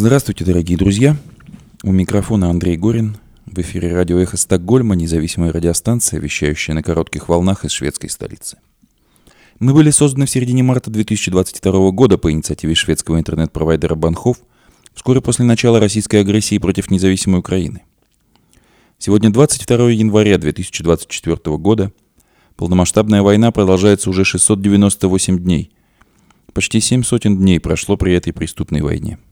Здравствуйте, дорогие друзья. У микрофона Андрей Горин. В эфире радио «Эхо Стокгольма», независимая радиостанция, вещающая на коротких волнах из шведской столицы. Мы были созданы в середине марта 2022 года по инициативе шведского интернет-провайдера Банхов, вскоре после начала российской агрессии против независимой Украины. Сегодня 22 января 2024 года. Полномасштабная война продолжается уже 698 дней. Почти семь сотен дней прошло при этой преступной войне –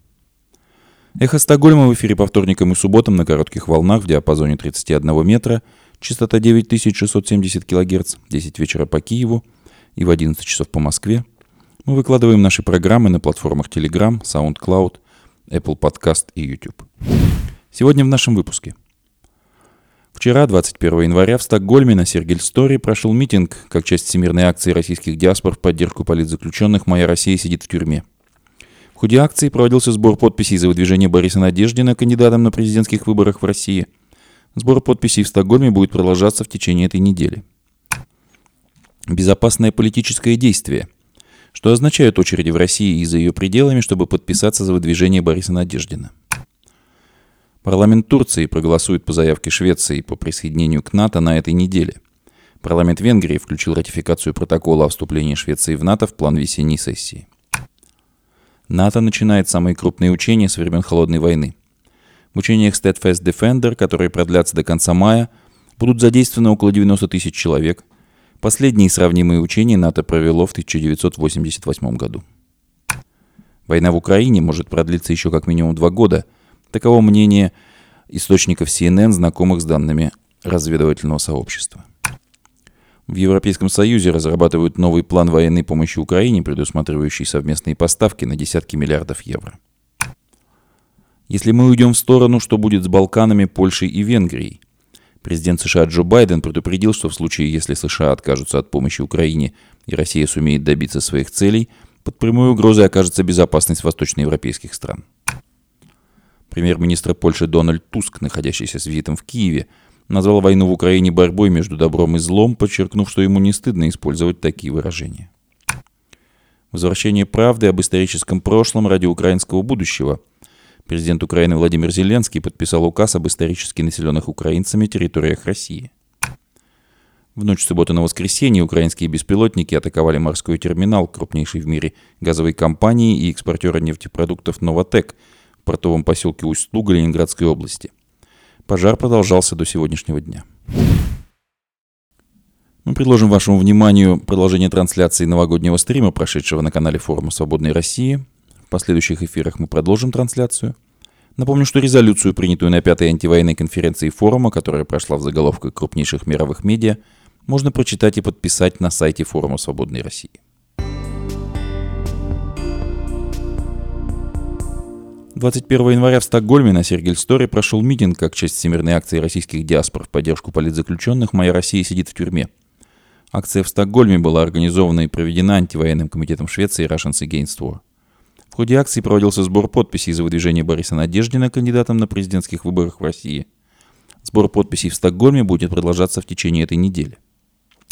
Эхо Стокгольма в эфире по вторникам и субботам на коротких волнах в диапазоне 31 метра, частота 9670 кГц, 10 вечера по Киеву и в 11 часов по Москве. Мы выкладываем наши программы на платформах Telegram, SoundCloud, Apple Podcast и YouTube. Сегодня в нашем выпуске. Вчера, 21 января, в Стокгольме на Сергельстори прошел митинг как часть всемирной акции российских диаспор в поддержку политзаключенных «Моя Россия сидит в тюрьме». В ходе акции проводился сбор подписей за выдвижение Бориса Надеждина кандидатом на президентских выборах в России. Сбор подписей в Стокгольме будет продолжаться в течение этой недели. Безопасное политическое действие. Что означают очереди в России и за ее пределами, чтобы подписаться за выдвижение Бориса Надеждина? Парламент Турции проголосует по заявке Швеции по присоединению к НАТО на этой неделе. Парламент Венгрии включил ратификацию протокола о вступлении Швеции в НАТО в план весенней сессии. НАТО начинает самые крупные учения с времен Холодной войны. В учениях Steadfast Defender, которые продлятся до конца мая, будут задействованы около 90 тысяч человек. Последние сравнимые учения НАТО провело в 1988 году. Война в Украине может продлиться еще как минимум два года. Таково мнение источников CNN, знакомых с данными разведывательного сообщества. В Европейском Союзе разрабатывают новый план военной помощи Украине, предусматривающий совместные поставки на десятки миллиардов евро. Если мы уйдем в сторону, что будет с Балканами, Польшей и Венгрией? Президент США Джо Байден предупредил, что в случае, если США откажутся от помощи Украине и Россия сумеет добиться своих целей, под прямой угрозой окажется безопасность восточноевропейских стран. Премьер-министр Польши Дональд Туск, находящийся с визитом в Киеве, назвал войну в Украине борьбой между добром и злом, подчеркнув, что ему не стыдно использовать такие выражения. Возвращение правды об историческом прошлом ради украинского будущего. Президент Украины Владимир Зеленский подписал указ об исторически населенных украинцами территориях России. В ночь субботы на воскресенье украинские беспилотники атаковали морской терминал крупнейшей в мире газовой компании и экспортера нефтепродуктов «Новотек» в портовом поселке Усть-Луга Ленинградской области – Пожар продолжался до сегодняшнего дня. Мы предложим вашему вниманию продолжение трансляции новогоднего стрима, прошедшего на канале форума «Свободной России». В последующих эфирах мы продолжим трансляцию. Напомню, что резолюцию, принятую на пятой антивоенной конференции форума, которая прошла в заголовках крупнейших мировых медиа, можно прочитать и подписать на сайте форума «Свободной России». 21 января в Стокгольме на Сергельсторе прошел митинг как часть всемирной акции российских диаспор в поддержку политзаключенных «Моя Россия сидит в тюрьме». Акция в Стокгольме была организована и проведена антивоенным комитетом Швеции Russians Against War. В ходе акции проводился сбор подписей за выдвижение Бориса Надеждина кандидатом на президентских выборах в России. Сбор подписей в Стокгольме будет продолжаться в течение этой недели.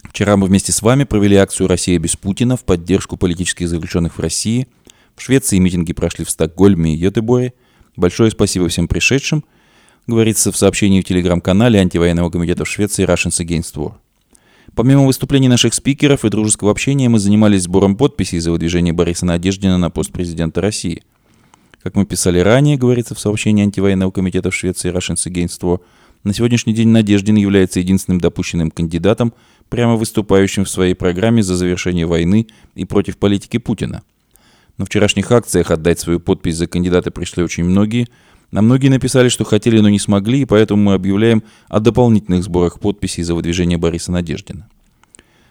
Вчера мы вместе с вами провели акцию «Россия без Путина» в поддержку политических заключенных в России – в Швеции митинги прошли в Стокгольме и Йотеборе. Большое спасибо всем пришедшим, говорится в сообщении в телеграм-канале антивоенного комитета в Швеции Russians Against War. Помимо выступлений наших спикеров и дружеского общения, мы занимались сбором подписей за выдвижение Бориса Надеждина на пост президента России. Как мы писали ранее, говорится в сообщении антивоенного комитета в Швеции Russians Against War, на сегодняшний день Надеждин является единственным допущенным кандидатом, прямо выступающим в своей программе за завершение войны и против политики Путина – на вчерашних акциях отдать свою подпись за кандидата пришли очень многие. На многие написали, что хотели, но не смогли, и поэтому мы объявляем о дополнительных сборах подписей за выдвижение Бориса Надеждина.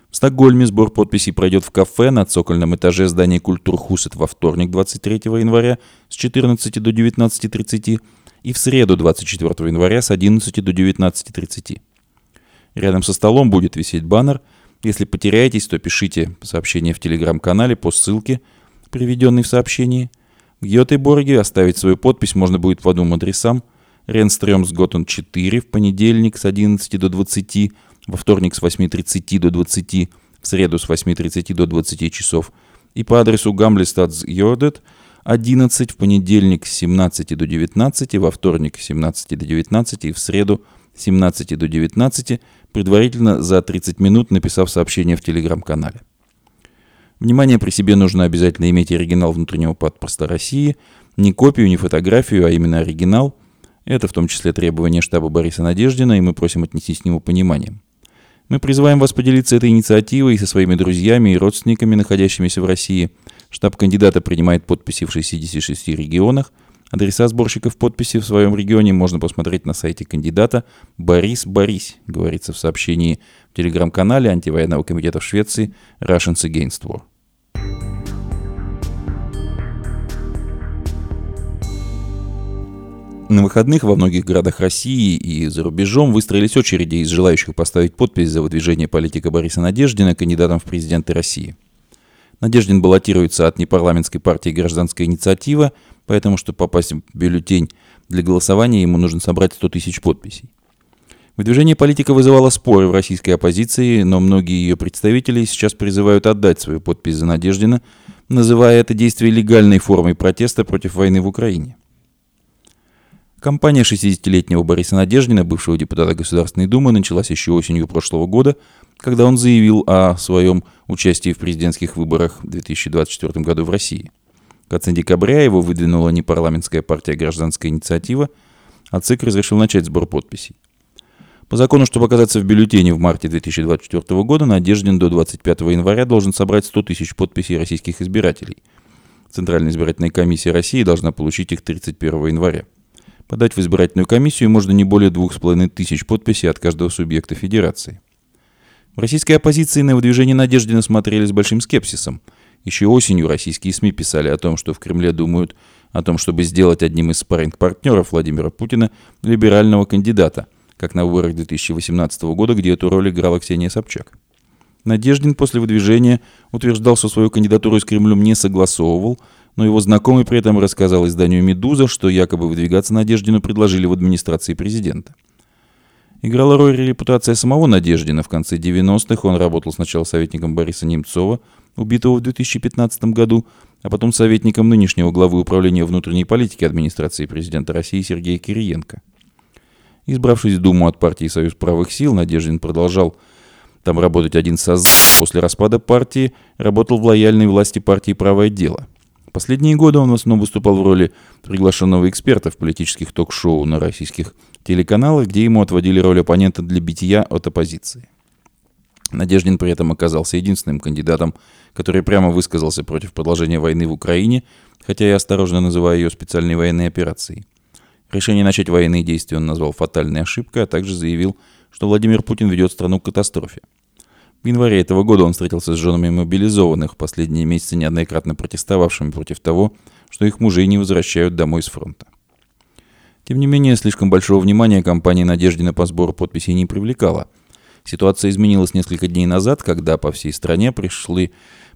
В Стокгольме сбор подписей пройдет в кафе на цокольном этаже здания Культурхусет во вторник 23 января с 14 до 19.30 и в среду 24 января с 11 до 19.30. Рядом со столом будет висеть баннер. Если потеряетесь, то пишите сообщение в телеграм-канале по ссылке – приведенный в сообщении. В Гетеборге оставить свою подпись можно будет по двум адресам. Ренстрёмсготтен 4 в понедельник с 11 до 20, во вторник с 8.30 до 20, в среду с 8.30 до 20 часов и по адресу Гамлестадс Йодет 11 в понедельник с 17 до 19, во вторник с 17 до 19 и в среду с 17 до 19, предварительно за 30 минут написав сообщение в телеграм-канале. Внимание при себе нужно обязательно иметь оригинал внутреннего паспорта России, не копию, не фотографию, а именно оригинал. Это в том числе требование штаба Бориса Надеждина, и мы просим отнестись к нему пониманием. Мы призываем вас поделиться этой инициативой со своими друзьями и родственниками, находящимися в России. Штаб кандидата принимает подписи в 66 регионах. Адреса сборщиков подписей в своем регионе можно посмотреть на сайте кандидата «Борис Борис», говорится в сообщении в телеграм-канале антивоенного комитета в Швеции «Russians Against War». На выходных во многих городах России и за рубежом выстроились очереди из желающих поставить подпись за выдвижение политика Бориса Надеждина кандидатом в президенты России. Надеждин баллотируется от непарламентской партии «Гражданская инициатива», поэтому, чтобы попасть в бюллетень для голосования, ему нужно собрать 100 тысяч подписей. Выдвижение политика вызывало споры в российской оппозиции, но многие ее представители сейчас призывают отдать свою подпись за Надеждина, называя это действие легальной формой протеста против войны в Украине. Кампания 60-летнего Бориса Надеждина, бывшего депутата Государственной Думы, началась еще осенью прошлого года, когда он заявил о своем участии в президентских выборах в 2024 году в России. В конце декабря его выдвинула непарламентская партия «Гражданская инициатива», а ЦИК разрешил начать сбор подписей. По закону, чтобы оказаться в бюллетене в марте 2024 года, Надеждин до 25 января должен собрать 100 тысяч подписей российских избирателей. Центральная избирательная комиссия России должна получить их 31 января. Подать в избирательную комиссию можно не более двух с половиной тысяч подписей от каждого субъекта федерации. В российской оппозиции на выдвижение Надеждина смотрели с большим скепсисом. Еще осенью российские СМИ писали о том, что в Кремле думают о том, чтобы сделать одним из спарринг-партнеров Владимира Путина либерального кандидата, как на выборах 2018 года, где эту роль играла Ксения Собчак. Надеждин после выдвижения утверждал, что свою кандидатуру с Кремлем не согласовывал, но его знакомый при этом рассказал изданию «Медуза», что якобы выдвигаться Надеждину предложили в администрации президента. Играла роль репутация самого Надеждина. В конце 90-х он работал сначала советником Бориса Немцова, убитого в 2015 году, а потом советником нынешнего главы управления внутренней политики администрации президента России Сергея Кириенко. Избравшись в Думу от партии «Союз правых сил», Надеждин продолжал там работать один созыв. После распада партии работал в лояльной власти партии «Правое дело». Последние годы он в основном выступал в роли приглашенного эксперта в политических ток-шоу на российских телеканалах, где ему отводили роль оппонента для битья от оппозиции. Надеждин при этом оказался единственным кандидатом, который прямо высказался против продолжения войны в Украине, хотя и осторожно называя ее специальной военной операцией. Решение начать военные действия он назвал фатальной ошибкой, а также заявил, что Владимир Путин ведет страну к катастрофе. В январе этого года он встретился с женами мобилизованных, последние месяцы неоднократно протестовавшими против того, что их мужей не возвращают домой с фронта. Тем не менее, слишком большого внимания компания Надеждина по сбору подписей не привлекала. Ситуация изменилась несколько дней назад, когда по всей стране пришли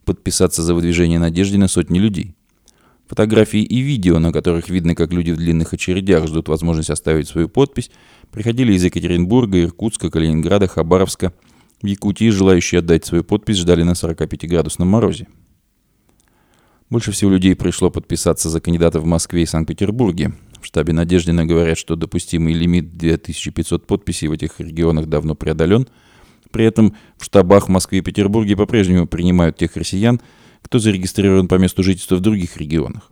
подписаться за выдвижение Надеждина сотни людей. Фотографии и видео, на которых видно, как люди в длинных очередях ждут возможность оставить свою подпись, приходили из Екатеринбурга, Иркутска, Калининграда, Хабаровска – в Якутии желающие отдать свою подпись ждали на 45-градусном морозе. Больше всего людей пришло подписаться за кандидата в Москве и Санкт-Петербурге. В штабе Надеждина говорят, что допустимый лимит 2500 подписей в этих регионах давно преодолен. При этом в штабах в Москве и Петербурге по-прежнему принимают тех россиян, кто зарегистрирован по месту жительства в других регионах.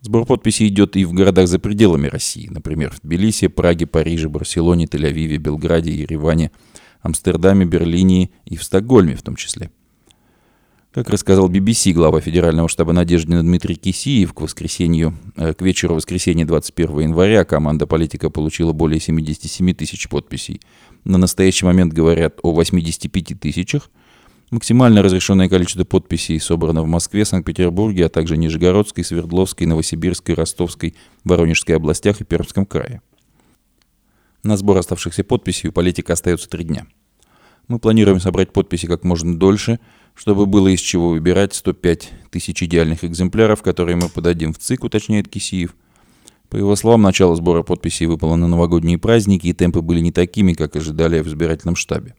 Сбор подписей идет и в городах за пределами России, например, в Тбилиси, Праге, Париже, Барселоне, Тель-Авиве, Белграде, Ереване – Амстердаме, Берлине и в Стокгольме в том числе. Как рассказал BBC, глава Федерального штаба Надеждина Дмитрий Кисиев, к воскресенью, э, к вечеру воскресенья 21 января команда политика получила более 77 тысяч подписей. На настоящий момент говорят о 85 тысячах. Максимально разрешенное количество подписей собрано в Москве, Санкт-Петербурге, а также Нижегородской, Свердловской, Новосибирской, Ростовской, Воронежской областях и Пермском крае. На сбор оставшихся подписей у политика остается три дня. Мы планируем собрать подписи как можно дольше, чтобы было из чего выбирать 105 тысяч идеальных экземпляров, которые мы подадим в ЦИК, уточняет Кисиев. По его словам, начало сбора подписей выпало на новогодние праздники, и темпы были не такими, как ожидали в избирательном штабе.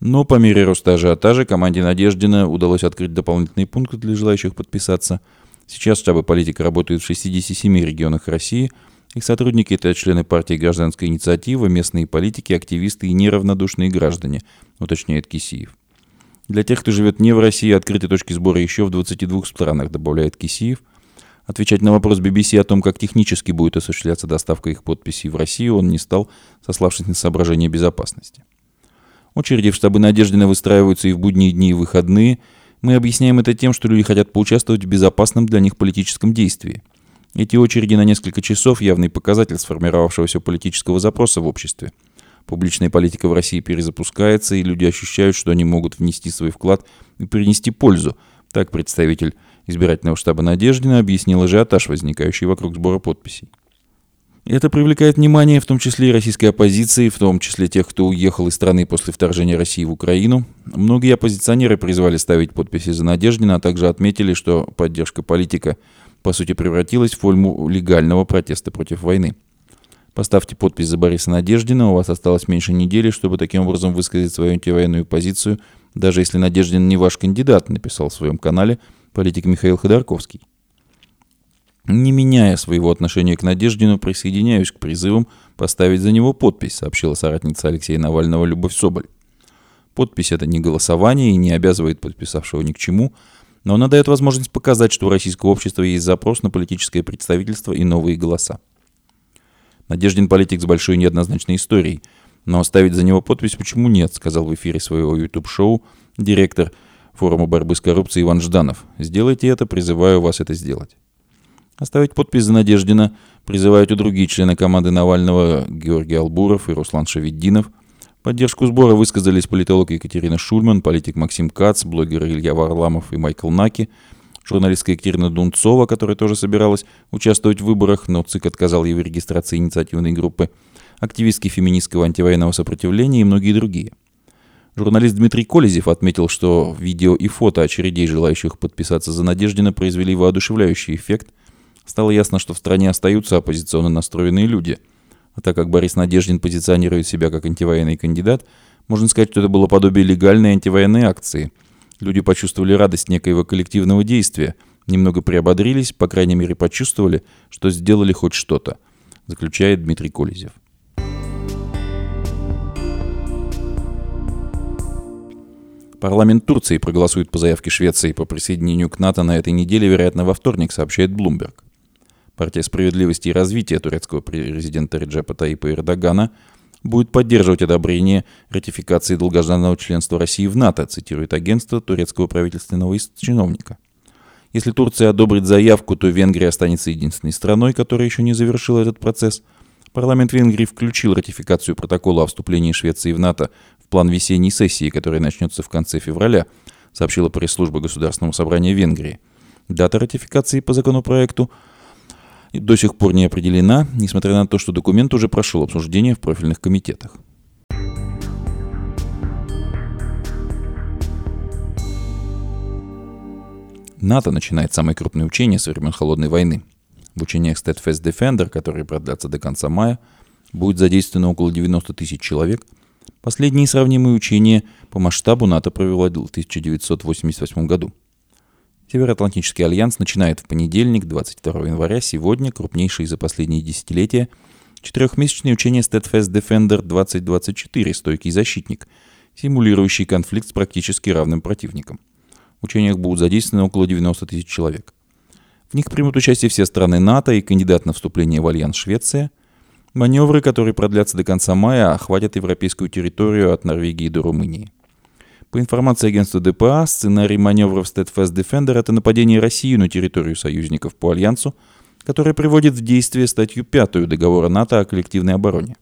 Но по мере роста ажиотажа команде Надеждина удалось открыть дополнительные пункты для желающих подписаться. Сейчас штабы политика работают в 67 регионах России. Их сотрудники – это члены партии «Гражданская инициатива», местные политики, активисты и неравнодушные граждане, уточняет Кисиев. Для тех, кто живет не в России, открыты точки сбора еще в 22 странах, добавляет Кисиев. Отвечать на вопрос BBC о том, как технически будет осуществляться доставка их подписей в Россию, он не стал, сославшись на соображения безопасности. Очереди в штабы Надеждина выстраиваются и в будние дни, и в выходные. Мы объясняем это тем, что люди хотят поучаствовать в безопасном для них политическом действии. Эти очереди на несколько часов – явный показатель сформировавшегося политического запроса в обществе – Публичная политика в России перезапускается, и люди ощущают, что они могут внести свой вклад и принести пользу. Так представитель избирательного штаба Надеждина объяснил ажиотаж, возникающий вокруг сбора подписей. Это привлекает внимание в том числе и российской оппозиции, в том числе тех, кто уехал из страны после вторжения России в Украину. Многие оппозиционеры призвали ставить подписи за Надеждина, а также отметили, что поддержка политика по сути превратилась в форму легального протеста против войны. Поставьте подпись за Бориса Надеждина, у вас осталось меньше недели, чтобы таким образом высказать свою антивоенную позицию, даже если Надеждин не ваш кандидат, написал в своем канале политик Михаил Ходорковский. Не меняя своего отношения к Надеждину, присоединяюсь к призывам поставить за него подпись, сообщила соратница Алексея Навального Любовь Соболь. Подпись – это не голосование и не обязывает подписавшего ни к чему, но она дает возможность показать, что у российского общества есть запрос на политическое представительство и новые голоса. Надеждин политик с большой неоднозначной историей. Но оставить за него подпись почему нет, сказал в эфире своего YouTube-шоу директор форума борьбы с коррупцией Иван Жданов. Сделайте это, призываю вас это сделать. Оставить подпись за Надеждина призывают и другие члены команды Навального Георгий Албуров и Руслан Шавиддинов. Поддержку сбора высказались политолог Екатерина Шульман, политик Максим Кац, блогер Илья Варламов и Майкл Наки – Журналистка Екатерина Дунцова, которая тоже собиралась участвовать в выборах, но ЦИК отказал ей в регистрации инициативной группы, активистки феминистского антивоенного сопротивления и многие другие. Журналист Дмитрий Колезев отметил, что видео и фото очередей, желающих подписаться за Надеждина, произвели воодушевляющий эффект. Стало ясно, что в стране остаются оппозиционно настроенные люди. А так как Борис Надеждин позиционирует себя как антивоенный кандидат, можно сказать, что это было подобие легальной антивоенной акции – Люди почувствовали радость некоего коллективного действия, немного приободрились, по крайней мере почувствовали, что сделали хоть что-то, заключает Дмитрий Колезев. Парламент Турции проголосует по заявке Швеции по присоединению к НАТО на этой неделе, вероятно, во вторник, сообщает Bloomberg. Партия справедливости и развития турецкого президента Реджепа Таипа Эрдогана – будет поддерживать одобрение ратификации долгожданного членства России в НАТО, цитирует агентство турецкого правительственного чиновника. Если Турция одобрит заявку, то Венгрия останется единственной страной, которая еще не завершила этот процесс. Парламент Венгрии включил ратификацию протокола о вступлении Швеции в НАТО в план весенней сессии, которая начнется в конце февраля, сообщила пресс-служба Государственного собрания Венгрии. Дата ратификации по законопроекту до сих пор не определена, несмотря на то, что документ уже прошел обсуждение в профильных комитетах. НАТО начинает самое крупное учение со времен Холодной войны. В учениях Steadfast Defender, которые продлятся до конца мая, будет задействовано около 90 тысяч человек. Последние сравнимые учения по масштабу НАТО провело в 1988 году – Североатлантический альянс начинает в понедельник, 22 января, сегодня, крупнейший за последние десятилетия, четырехмесячное учение Steadfast Defender 2024 «Стойкий защитник», симулирующий конфликт с практически равным противником. В учениях будут задействованы около 90 тысяч человек. В них примут участие все страны НАТО и кандидат на вступление в альянс Швеция. Маневры, которые продлятся до конца мая, охватят европейскую территорию от Норвегии до Румынии. По информации агентства ДПА, сценарий маневров Steadfast Defender – это нападение России на территорию союзников по Альянсу, которое приводит в действие статью 5 договора НАТО о коллективной обороне.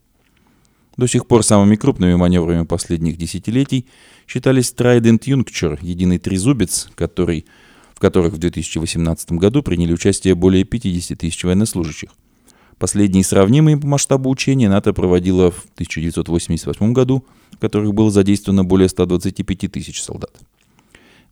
До сих пор самыми крупными маневрами последних десятилетий считались Trident Juncture – единый трезубец, который, в которых в 2018 году приняли участие более 50 тысяч военнослужащих. Последние сравнимые по масштабу учения НАТО проводило в 1988 году, в которых было задействовано более 125 тысяч солдат.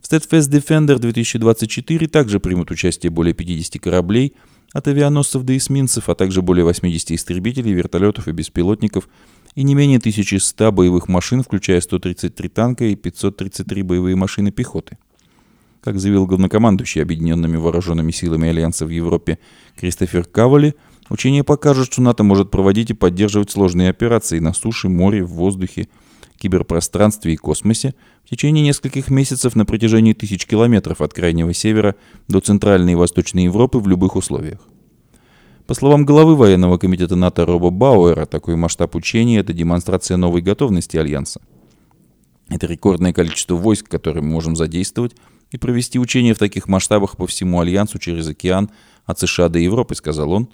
В Steadfast Defender 2024 также примут участие более 50 кораблей, от авианосцев до эсминцев, а также более 80 истребителей, вертолетов и беспилотников, и не менее 1100 боевых машин, включая 133 танка и 533 боевые машины пехоты. Как заявил главнокомандующий Объединенными Вооруженными Силами Альянса в Европе Кристофер Кавали, учение покажет, что НАТО может проводить и поддерживать сложные операции на суше, море, в воздухе, киберпространстве и космосе в течение нескольких месяцев на протяжении тысяч километров от Крайнего Севера до Центральной и Восточной Европы в любых условиях. По словам главы военного комитета НАТО Роба Бауэра, такой масштаб учения – это демонстрация новой готовности Альянса. Это рекордное количество войск, которые мы можем задействовать и провести учения в таких масштабах по всему Альянсу через океан от США до Европы, сказал он.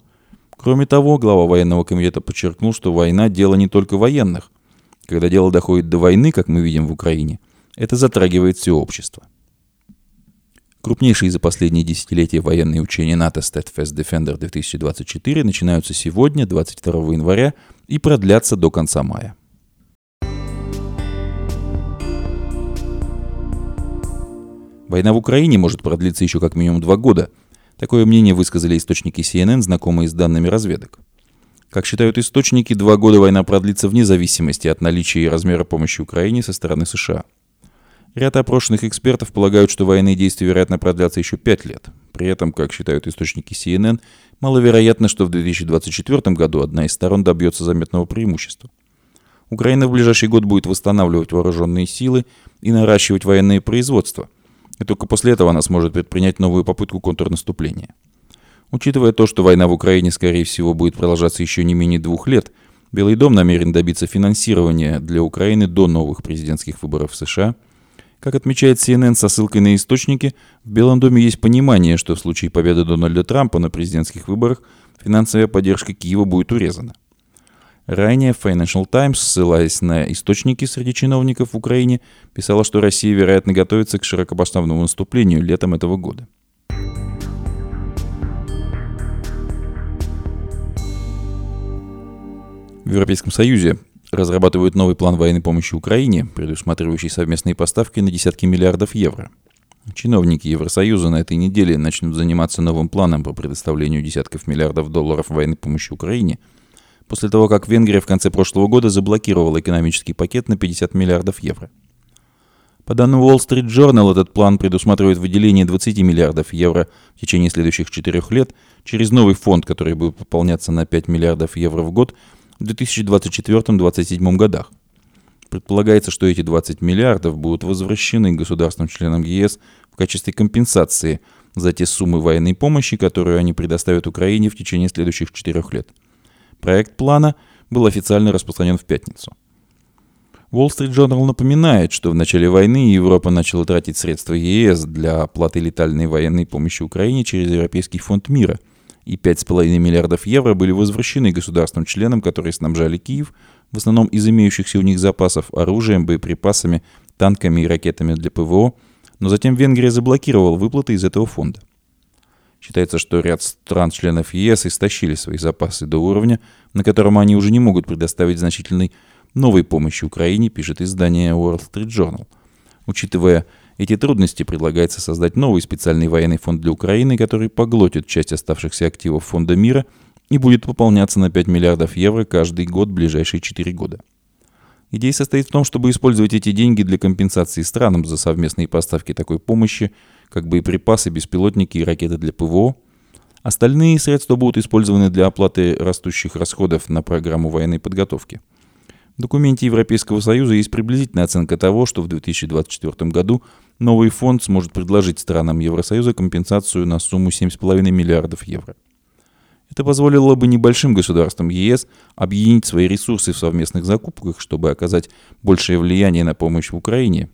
Кроме того, глава военного комитета подчеркнул, что война – дело не только военных. Когда дело доходит до войны, как мы видим в Украине, это затрагивает все общество. Крупнейшие за последние десятилетия военные учения НАТО Steadfast Defender 2024 начинаются сегодня, 22 января, и продлятся до конца мая. Война в Украине может продлиться еще как минимум два года. Такое мнение высказали источники CNN, знакомые с данными разведок. Как считают источники, два года война продлится вне зависимости от наличия и размера помощи Украине со стороны США. Ряд опрошенных экспертов полагают, что военные действия, вероятно, продлятся еще пять лет. При этом, как считают источники CNN, маловероятно, что в 2024 году одна из сторон добьется заметного преимущества. Украина в ближайший год будет восстанавливать вооруженные силы и наращивать военное производство – и только после этого она сможет предпринять новую попытку контрнаступления. Учитывая то, что война в Украине, скорее всего, будет продолжаться еще не менее двух лет, Белый дом намерен добиться финансирования для Украины до новых президентских выборов в США. Как отмечает CNN со ссылкой на источники, в Белом доме есть понимание, что в случае победы Дональда Трампа на президентских выборах финансовая поддержка Киева будет урезана. Ранее Financial Times, ссылаясь на источники среди чиновников в Украине, писала, что Россия, вероятно, готовится к широкопоставному наступлению летом этого года. В Европейском Союзе разрабатывают новый план военной помощи Украине, предусматривающий совместные поставки на десятки миллиардов евро. Чиновники Евросоюза на этой неделе начнут заниматься новым планом по предоставлению десятков миллиардов долларов военной помощи Украине – после того, как Венгрия в конце прошлого года заблокировала экономический пакет на 50 миллиардов евро. По данным Wall Street Journal, этот план предусматривает выделение 20 миллиардов евро в течение следующих четырех лет через новый фонд, который будет пополняться на 5 миллиардов евро в год в 2024-2027 годах. Предполагается, что эти 20 миллиардов будут возвращены государствам-членам ЕС в качестве компенсации за те суммы военной помощи, которую они предоставят Украине в течение следующих четырех лет – Проект плана был официально распространен в пятницу. Wall Street Journal напоминает, что в начале войны Европа начала тратить средства ЕС для оплаты летальной военной помощи Украине через Европейский фонд мира, и 5,5 миллиардов евро были возвращены государствам-членам, которые снабжали Киев, в основном из имеющихся у них запасов оружием, боеприпасами, танками и ракетами для ПВО, но затем Венгрия заблокировала выплаты из этого фонда. Считается, что ряд стран-членов ЕС истощили свои запасы до уровня, на котором они уже не могут предоставить значительной новой помощи Украине, пишет издание Wall Street Journal. Учитывая эти трудности, предлагается создать новый специальный военный фонд для Украины, который поглотит часть оставшихся активов Фонда мира и будет пополняться на 5 миллиардов евро каждый год в ближайшие 4 года. Идея состоит в том, чтобы использовать эти деньги для компенсации странам за совместные поставки такой помощи, как боеприпасы, беспилотники и ракеты для ПВО. Остальные средства будут использованы для оплаты растущих расходов на программу военной подготовки. В документе Европейского Союза есть приблизительная оценка того, что в 2024 году новый фонд сможет предложить странам Евросоюза компенсацию на сумму 7,5 миллиардов евро. Это позволило бы небольшим государствам ЕС объединить свои ресурсы в совместных закупках, чтобы оказать большее влияние на помощь в Украине.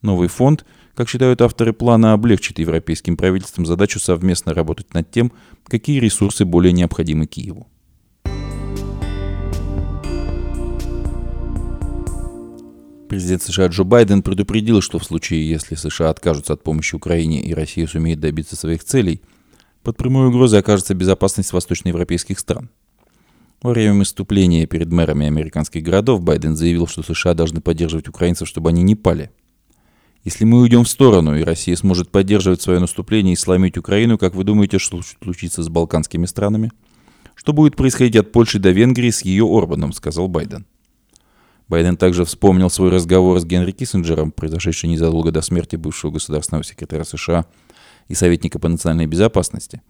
Новый фонд, как считают авторы плана, облегчит европейским правительствам задачу совместно работать над тем, какие ресурсы более необходимы Киеву. Президент США Джо Байден предупредил, что в случае, если США откажутся от помощи Украине и Россия сумеет добиться своих целей – под прямой угрозой окажется безопасность восточноевропейских стран. Во время выступления перед мэрами американских городов Байден заявил, что США должны поддерживать украинцев, чтобы они не пали. Если мы уйдем в сторону, и Россия сможет поддерживать свое наступление и сломить Украину, как вы думаете, что случится с балканскими странами? Что будет происходить от Польши до Венгрии с ее Орбаном, сказал Байден. Байден также вспомнил свой разговор с Генри Киссинджером, произошедший незадолго до смерти бывшего государственного секретаря США и советника по национальной безопасности.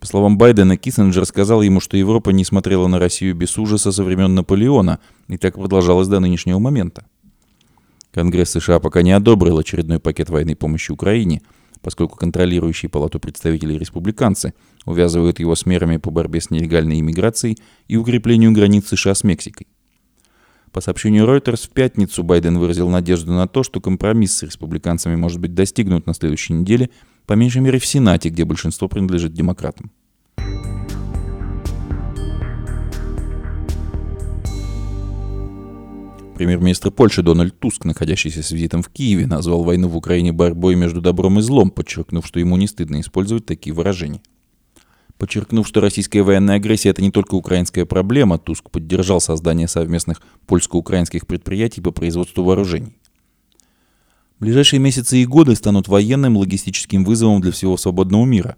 По словам Байдена, Киссинджер сказал ему, что Европа не смотрела на Россию без ужаса со времен Наполеона, и так продолжалось до нынешнего момента. Конгресс США пока не одобрил очередной пакет военной помощи Украине, поскольку контролирующие палату представителей республиканцы увязывают его с мерами по борьбе с нелегальной иммиграцией и укреплению границ США с Мексикой. По сообщению Reuters, в пятницу Байден выразил надежду на то, что компромисс с республиканцами может быть достигнут на следующей неделе, по меньшей мере в Сенате, где большинство принадлежит демократам. Премьер-министр Польши Дональд Туск, находящийся с визитом в Киеве, назвал войну в Украине борьбой между добром и злом, подчеркнув, что ему не стыдно использовать такие выражения. Подчеркнув, что российская военная агрессия – это не только украинская проблема, Туск поддержал создание совместных польско-украинских предприятий по производству вооружений. Ближайшие месяцы и годы станут военным логистическим вызовом для всего свободного мира.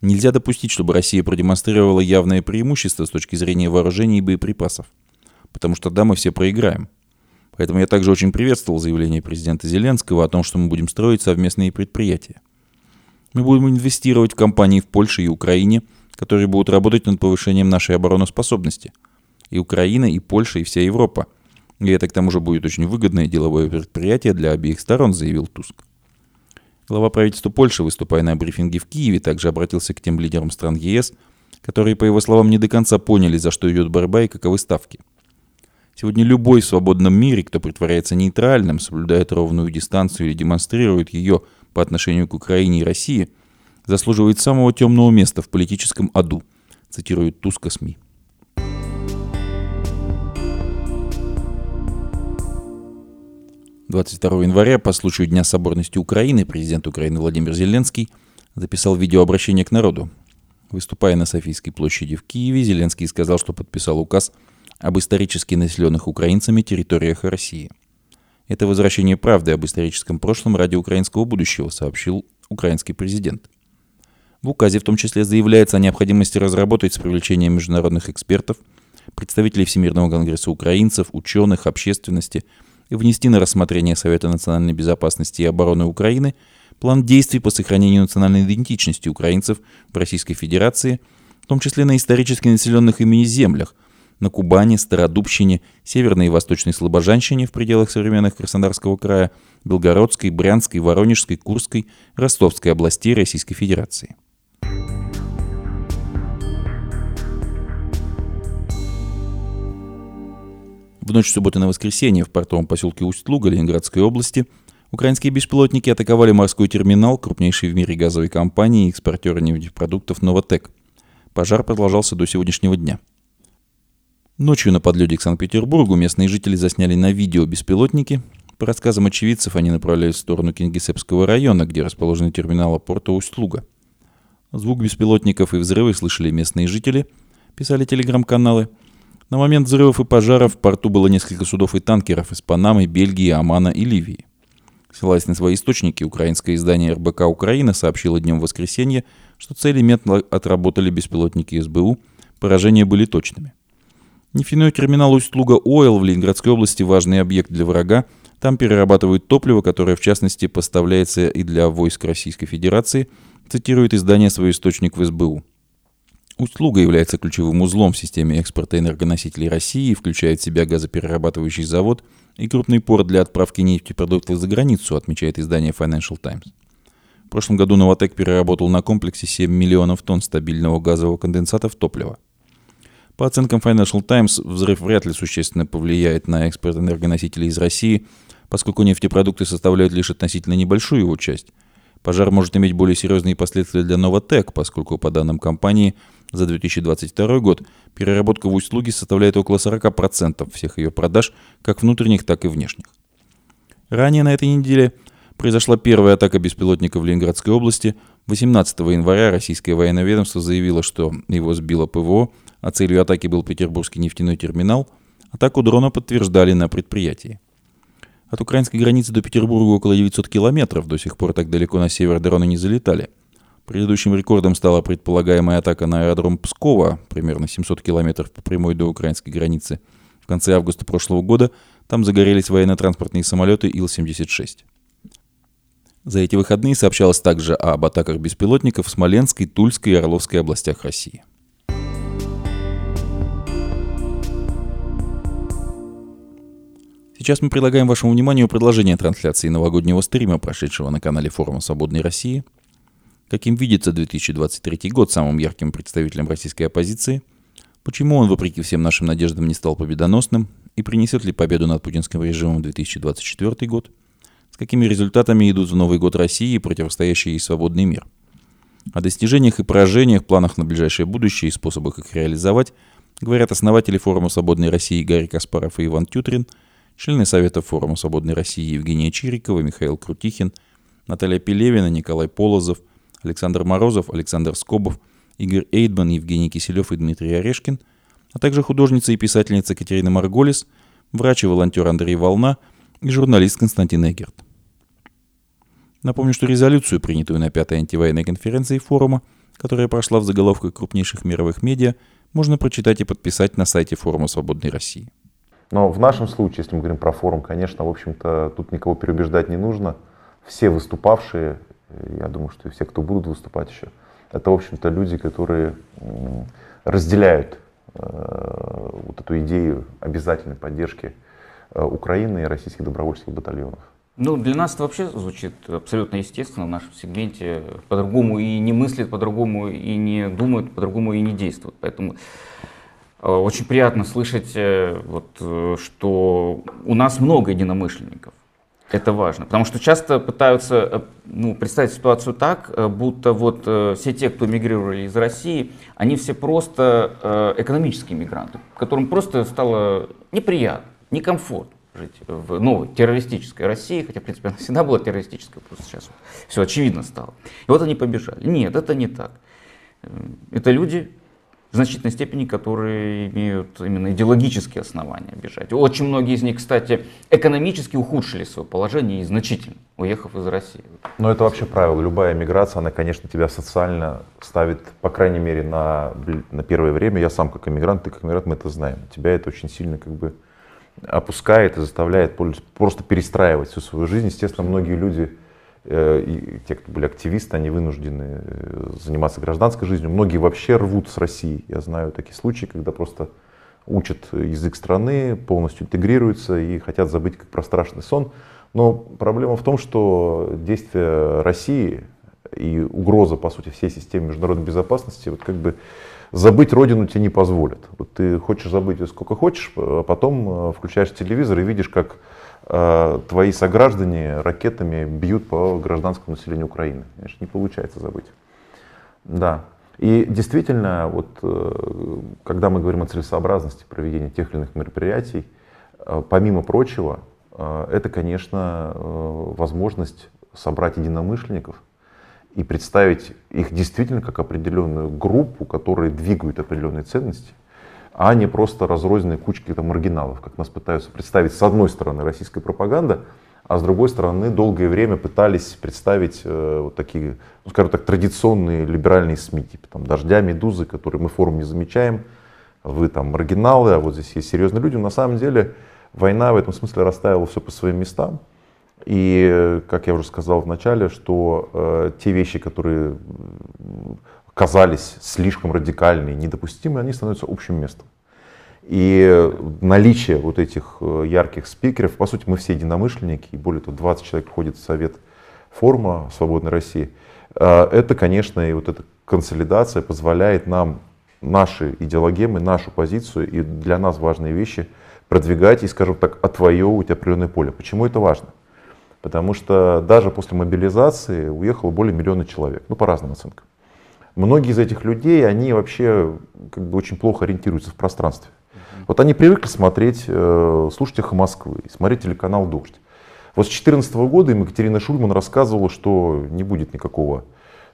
Нельзя допустить, чтобы Россия продемонстрировала явное преимущество с точки зрения вооружений и боеприпасов. Потому что тогда мы все проиграем. Поэтому я также очень приветствовал заявление президента Зеленского о том, что мы будем строить совместные предприятия. Мы будем инвестировать в компании в Польше и Украине, которые будут работать над повышением нашей обороноспособности. И Украина, и Польша, и вся Европа. И это к тому же будет очень выгодное деловое предприятие для обеих сторон, заявил Туск. Глава правительства Польши, выступая на брифинге в Киеве, также обратился к тем лидерам стран ЕС, которые, по его словам, не до конца поняли, за что идет борьба и каковы ставки. Сегодня любой в свободном мире, кто притворяется нейтральным, соблюдает ровную дистанцию или демонстрирует ее по отношению к Украине и России, заслуживает самого темного места в политическом аду, цитирует Туска СМИ. «22 января по случаю Дня соборности Украины президент Украины Владимир Зеленский записал видеообращение к народу. Выступая на Софийской площади в Киеве, Зеленский сказал, что подписал указ об исторически населенных украинцами территориях России – это возвращение правды об историческом прошлом ради украинского будущего, сообщил украинский президент. В указе в том числе заявляется о необходимости разработать с привлечением международных экспертов, представителей Всемирного конгресса украинцев, ученых, общественности и внести на рассмотрение Совета национальной безопасности и обороны Украины план действий по сохранению национальной идентичности украинцев в Российской Федерации, в том числе на исторически населенных ими землях – на Кубани, Стародубщине, Северной и Восточной Слобожанщине в пределах современных Краснодарского края, Белгородской, Брянской, Воронежской, Курской, Ростовской областей Российской Федерации. В ночь субботы на воскресенье в портовом поселке Усть-Луга Ленинградской области украинские беспилотники атаковали морской терминал крупнейшей в мире газовой компании и экспортера нефтепродуктов «Новотек». Пожар продолжался до сегодняшнего дня – Ночью на подлете к Санкт-Петербургу местные жители засняли на видео беспилотники. По рассказам очевидцев, они направлялись в сторону Кингисеппского района, где расположены терминалы порта Усть-Луга. Звук беспилотников и взрывы слышали местные жители, писали телеграм-каналы. На момент взрывов и пожаров в порту было несколько судов и танкеров из Панамы, Бельгии, Омана и Ливии. Ссылаясь на свои источники, украинское издание РБК «Украина» сообщило днем в воскресенье, что цели метно отработали беспилотники СБУ, поражения были точными. Нефтяной терминал Усть-Луга Ойл в Ленинградской области важный объект для врага. Там перерабатывают топливо, которое в частности поставляется и для войск Российской Федерации, цитирует издание свой источник в СБУ. Усть-Луга является ключевым узлом в системе экспорта энергоносителей России и включает в себя газоперерабатывающий завод и крупный порт для отправки нефтепродуктов за границу, отмечает издание Financial Times. В прошлом году Новотек переработал на комплексе 7 миллионов тонн стабильного газового конденсата в топливо. По оценкам Financial Times, взрыв вряд ли существенно повлияет на экспорт энергоносителей из России, поскольку нефтепродукты составляют лишь относительно небольшую его часть. Пожар может иметь более серьезные последствия для Новотек, поскольку, по данным компании, за 2022 год переработка в услуги составляет около 40% всех ее продаж, как внутренних, так и внешних. Ранее на этой неделе произошла первая атака беспилотника в Ленинградской области. 18 января российское военное ведомство заявило, что его сбило ПВО – а целью атаки был Петербургский нефтяной терминал, атаку дрона подтверждали на предприятии. От украинской границы до Петербурга около 900 километров, до сих пор так далеко на север дроны не залетали. Предыдущим рекордом стала предполагаемая атака на аэродром Пскова, примерно 700 километров по прямой до украинской границы, в конце августа прошлого года, Там загорелись военно-транспортные самолеты Ил-76. За эти выходные сообщалось также об атаках беспилотников в Смоленской, Тульской и Орловской областях России. Сейчас мы предлагаем вашему вниманию продолжение трансляции новогоднего стрима, прошедшего на канале форума «Свободной России». Каким видится 2023 год самым ярким представителем российской оппозиции, почему он, вопреки всем нашим надеждам, не стал победоносным, и принесет ли победу над путинским режимом 2024 год, с какими результатами идут в Новый год России и противостоящий ей свободный мир. О достижениях и поражениях, планах на ближайшее будущее и способах их реализовать говорят основатели форума «Свободной России» Гарри Каспаров и Иван Тютрин – члены Совета форума «Свободной России» Евгения Чирикова, Михаил Крутихин, Наталья Пелевина, Николай Полозов, Александр Морозов, Александр Скобов, Игорь Эйдман, Евгений Киселев и Дмитрий Орешкин, а также художница и писательница Катерина Марголис, врач и волонтер Андрей Волна и журналист Константин Эгерт. Напомню, что резолюцию, принятую на пятой антивоенной конференции форума, которая прошла в заголовках крупнейших мировых медиа, можно прочитать и подписать на сайте форума «Свободной России». Но в нашем случае, если мы говорим про форум, конечно, в общем-то, тут никого переубеждать не нужно. Все выступавшие, я думаю, что и все, кто будут выступать еще, это, в общем-то, люди, которые разделяют э, вот эту идею обязательной поддержки э, Украины и российских добровольческих батальонов. Ну, для нас это вообще звучит абсолютно естественно в нашем сегменте. По-другому и не мыслят, по-другому и не думают, по-другому и не действуют. Поэтому Э, очень приятно слышать, э, вот, э, что у нас много единомышленников. Это важно, потому что часто пытаются ну, представить ситуацию так, будто вот все те, кто мигрировали из России, они все просто экономические мигранты, которым просто стало неприятно, некомфортно жить в новой террористической России, хотя, в принципе, она всегда была террористической, просто сейчас все очевидно стало. И вот они побежали. Нет, это не так. Это люди, в значительной степени, которые имеют именно идеологические основания бежать. Очень многие из них, кстати, экономически ухудшили свое положение и значительно, уехав из России. Но это вообще правило. Любая миграция, она, конечно, тебя социально ставит, по крайней мере, на, на первое время. Я сам как иммигрант, ты как иммигрант, мы это знаем. Тебя это очень сильно как бы опускает и заставляет просто перестраивать всю свою жизнь. Естественно, многие люди и те, кто были активисты, они вынуждены э, заниматься гражданской жизнью. Многие вообще рвут с России. Я знаю такие случаи, когда просто учат язык страны, полностью интегрируются и хотят забыть как про страшный сон. Но проблема в том, что действия России и угроза, по сути, всей системе международной безопасности, вот как бы забыть родину тебе не позволят. Вот ты хочешь забыть ее сколько хочешь, а потом э, включаешь телевизор и видишь, как Э, твои сограждане ракетами бьют по гражданскому населению Украины. Конечно, не получается забыть. Да. И действительно, вот, э, когда мы говорим о целесообразности проведения тех или иных мероприятий, э, помимо прочего, это, конечно, возможность собрать единомышленников и представить их действительно как определенную группу, которые двигают определенные ценности – а не просто разрозненные кучки там, маргиналов, как нас пытаются представить с одной стороны российская пропаганда, а с другой стороны долгое время пытались представить э, вот такие, ну, скажем так, традиционные либеральные СМИ, типа там «Дождя», «Медузы», которые мы форум не замечаем, вы там маргиналы, а вот здесь есть серьезные люди. На самом деле война в этом смысле расставила все по своим местам. И, как я уже сказал в начале, что э, те вещи, которые казались слишком радикальными, недопустимые, они становятся общим местом. И наличие вот этих э, ярких спикеров, по сути, мы все единомышленники, и более того, 20 человек входит в совет форума «Свободной России», э, это, конечно, и вот эта консолидация позволяет нам наши идеологемы, нашу позицию и для нас важные вещи продвигать и, скажем так, отвоевывать определенное поле. Почему это важно? Потому что даже после мобилизации уехало более миллиона человек, ну, по разным оценкам. Многие из этих людей, они вообще как бы очень плохо ориентируются в пространстве. Вот они привыкли смотреть, э, слушать «Эхо Москвы», смотреть телеканал «Дождь». Вот с 2014 года им Екатерина Шульман рассказывала, что не будет никакого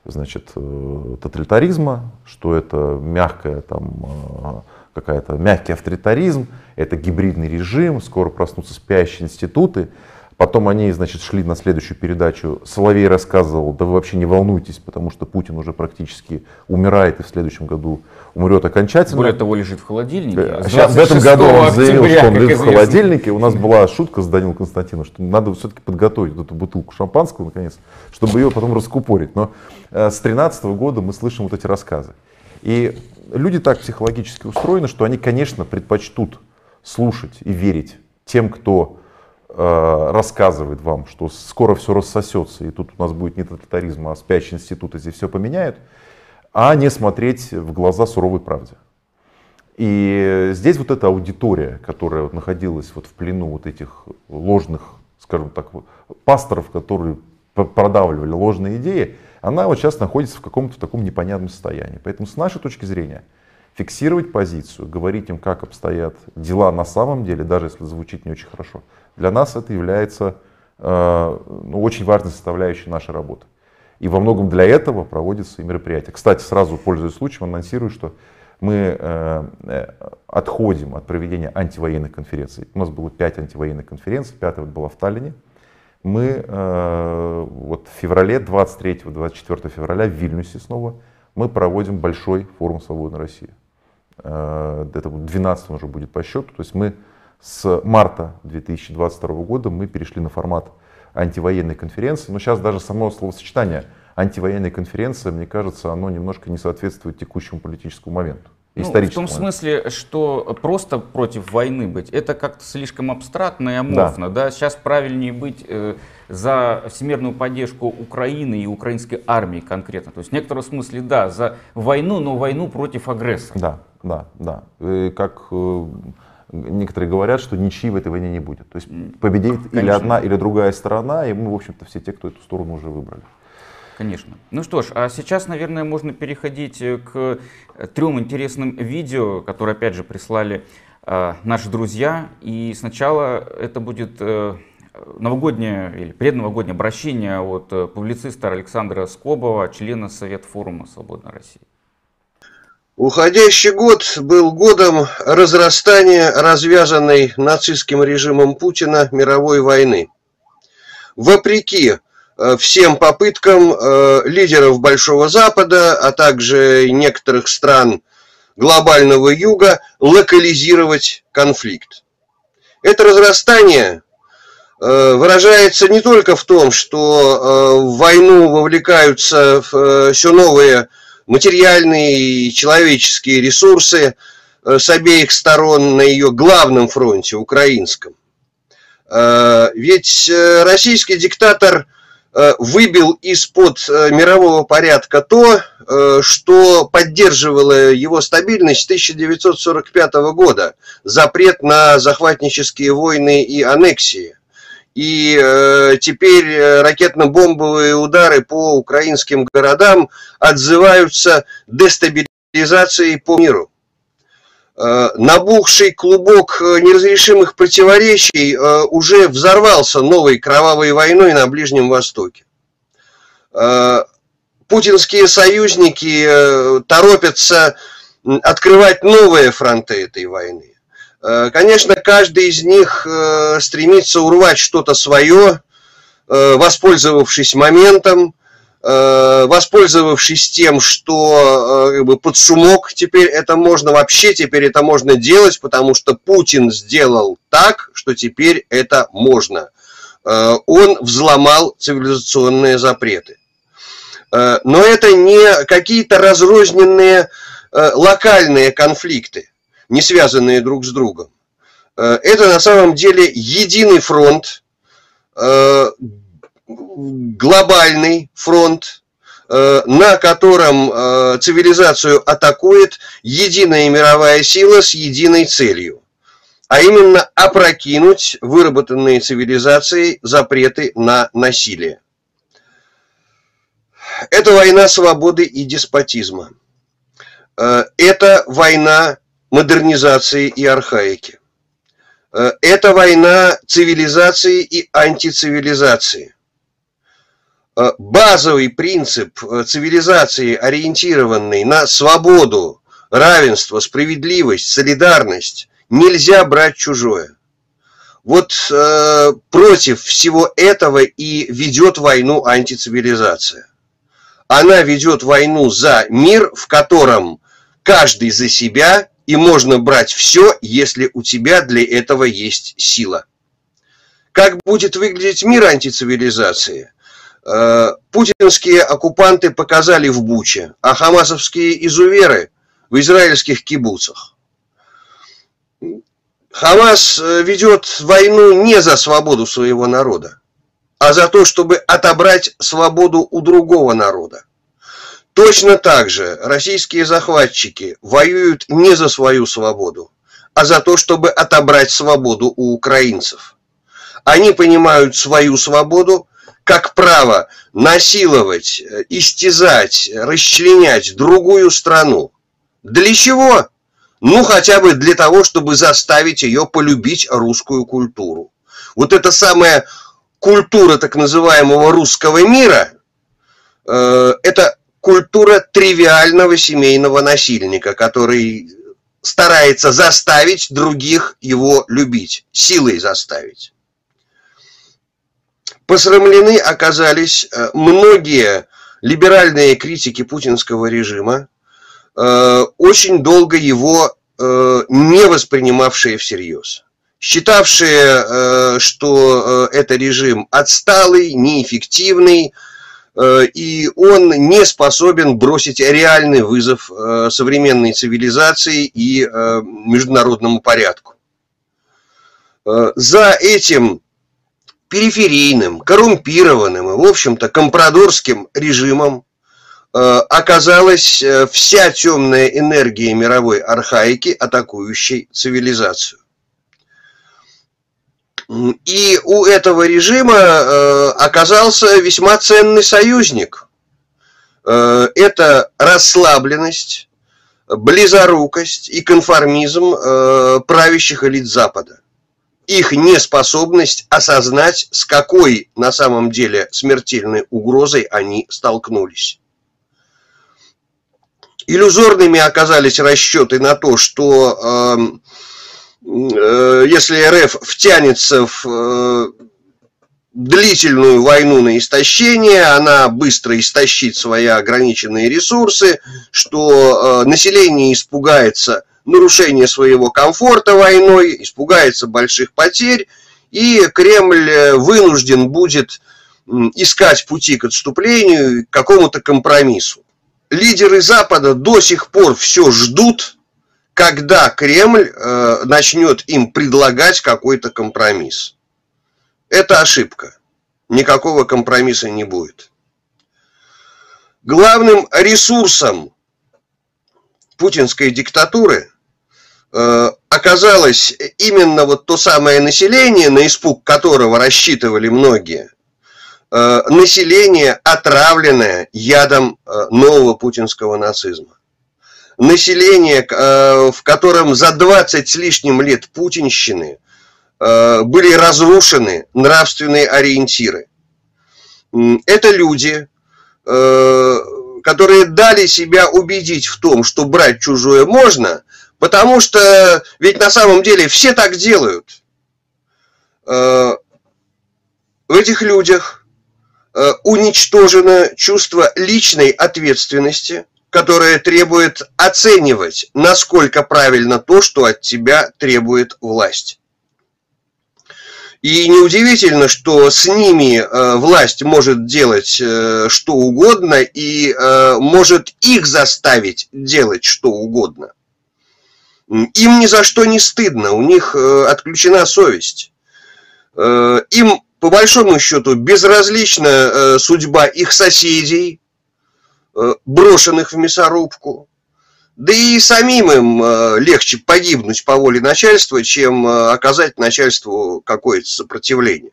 значит, э, тоталитаризма, что это мягкая там, э, какая-то мягкий авторитаризм, это гибридный режим, скоро проснутся спящие институты. Потом они, значит, шли на следующую передачу. Соловей рассказывал, да вы вообще не волнуйтесь, потому что Путин уже практически умирает и в следующем году умрет окончательно. Более того, лежит в холодильнике. Сейчас, в этом году он заявил, октября, что он лежит в холодильнике. У нас была шутка с Данилом Константиновым, что надо все-таки подготовить эту бутылку шампанского, наконец, чтобы ее потом раскупорить. Но э, с 2013 года мы слышим вот эти рассказы. И люди так психологически устроены, что они, конечно, предпочтут слушать и верить тем, кто рассказывает вам, что скоро все рассосется, и тут у нас будет не тоталитаризм, а спящий институт, и здесь все поменяют, а не смотреть в глаза суровой правде. И здесь вот эта аудитория, которая вот находилась вот в плену вот этих ложных, скажем так, пасторов, которые продавливали ложные идеи, она вот сейчас находится в каком-то таком непонятном состоянии. Поэтому с нашей точки зрения фиксировать позицию, говорить им, как обстоят дела на самом деле, даже если звучит не очень хорошо, для нас это является э, ну, очень важной составляющей нашей работы. И во многом для этого проводятся и мероприятия. Кстати, сразу, пользуясь случаем, анонсирую, что мы э, э, отходим от проведения антивоенных конференций. У нас было пять антивоенных конференций, пятая вот была в Таллине. Мы вот в феврале, 23-24 февраля в Вильнюсе снова, мы проводим большой форум «Свободной России». Это 12 уже будет по счету. То есть мы с марта 2022 года мы перешли на формат антивоенной конференции. Но сейчас даже само словосочетание антивоенная конференция, мне кажется, оно немножко не соответствует текущему политическому моменту. Ну, в том смысле, что просто против войны быть, это как-то слишком абстрактно и аморфно. Да. Да? Сейчас правильнее быть э, за всемирную поддержку Украины и украинской армии конкретно. То есть в некотором смысле, да, за войну, но войну против агрессора. Да, да, да. И как э, некоторые говорят, что ничьи в этой войне не будет. То есть победит Конечно. или одна, или другая сторона, и мы, в общем-то, все те, кто эту сторону уже выбрали. Конечно. Ну что ж, а сейчас, наверное, можно переходить э, к э, трем интересным видео, которые, опять же, прислали э, наши друзья. И сначала это будет э, новогоднее или предновогоднее обращение от э, публициста Александра Скобова, члена Совет форума «Свободной России». Уходящий год был годом разрастания развязанной нацистским режимом Путина мировой войны. Вопреки э, всем попыткам э, лидеров Большого Запада, а также некоторых стран глобального юга локализировать конфликт. Это разрастание э, выражается не только в том, что в войну вовлекаются все новые материальные и человеческие ресурсы э, с обеих сторон на ее главном фронте, украинском. Э, ведь э, российский диктатор выбил из-под мирового порядка то, что поддерживало его стабильность с 1945 года. Запрет на захватнические войны и аннексии и э, теперь э, ракетно-бомбовые удары по украинским городам отзываются дестабилизацией по миру. Э, набухший клубок э, неразрешимых противоречий э, уже взорвался новой кровавой войной на Ближнем Востоке. Э, путинские союзники э, торопятся открывать новые фронты этой войны. Э, конечно, каждый из них э, стремится урвать что-то свое, э, воспользовавшись моментом, воспользовавшись тем, что как бы, под шумок теперь это можно, вообще теперь это можно делать, потому что Путин сделал так, что теперь это можно. Он взломал цивилизационные запреты. Но это не какие-то разрозненные локальные конфликты не связанные друг с другом. Э, это на самом деле единый фронт, э, глобальный фронт, э, на котором цивилизацию атакует единая мировая сила с единой целью, а именно опрокинуть выработанные цивилизацией запреты на насилие. Это война свободы и деспотизма. Это война модернизации и архаики. Э, это война цивилизации и антицивилизации. Э, базовый принцип э, цивилизации, ориентированный на свободу, равенство, справедливость, солидарность, нельзя брать чужое. Вот э, против всего этого и ведет войну антицивилизация. Она ведет войну за мир, в котором каждый за себя, и можно брать все, если у тебя для этого есть сила. Как будет выглядеть мир антицивилизации? Э, путинские оккупанты показали в Буче, а хамасовские изуверы в израильских кибуцах. Хамас э, ведет войну не за свободу своего народа, а за то, чтобы отобрать свободу у другого народа. Точно так же российские захватчики воюют не за свою свободу, а за то, чтобы отобрать свободу у украинцев. Они понимают свою свободу как право насиловать, истязать, расчленять другую страну. Для чего? Ну, хотя бы для того, чтобы заставить ее полюбить русскую культуру. Вот эта самая культура так называемого русского мира, э, это культура тривиального семейного насильника, который старается заставить других его любить, силой заставить. Посрамлены оказались э, многие либеральные критики путинского режима, э, очень долго его э, не воспринимавшие всерьез считавшие, что это режим отсталый, неэффективный, и он не способен бросить реальный вызов современной цивилизации и международному порядку. За этим периферийным, коррумпированным и, в общем-то, компрадорским режимом э, оказалась э, вся темная энергия мировой архаики, атакующей цивилизацию. И у этого режима э, оказался весьма ценный союзник. Это расслабленность, близорукость и конформизм правящих элит Запада их неспособность осознать, с какой на самом деле смертельной угрозой они столкнулись. Иллюзорными оказались расчеты на то, что э, э, если РФ втянется в э, длительную войну на истощение, она быстро истощит свои ограниченные ресурсы, что э, население испугается нарушение своего комфорта войной, испугается больших потерь, и Кремль э, вынужден будет искать пути к отступлению, к какому-то компромиссу. Лидеры Запада до сих пор все ждут, когда Кремль э, начнет им предлагать какой-то компромисс. Это ошибка. Никакого компромисса не будет. Главным ресурсом путинской диктатуры Э, оказалось именно вот то самое население, на испуг которого рассчитывали многие, э, население, отравленное ядом э, нового путинского нацизма. Население, в котором за 20 с лишним лет путинщины были разрушены нравственные ориентиры. Это люди, которые дали себя убедить в том, что брать чужое можно, Потому что ведь на самом деле все так делают. Э, в этих людях э, уничтожено чувство личной ответственности, которое требует оценивать, насколько правильно то, что от тебя требует власть. И неудивительно, что с ними э, власть может делать э, что угодно и э, может их заставить делать что угодно. Им ни за что не стыдно, у них э, отключена совесть. Э, им, по большому счету, безразлична э, судьба их соседей, брошенных в мясорубку. Да и самим им легче погибнуть по воле начальства, чем оказать начальству какое-то сопротивление.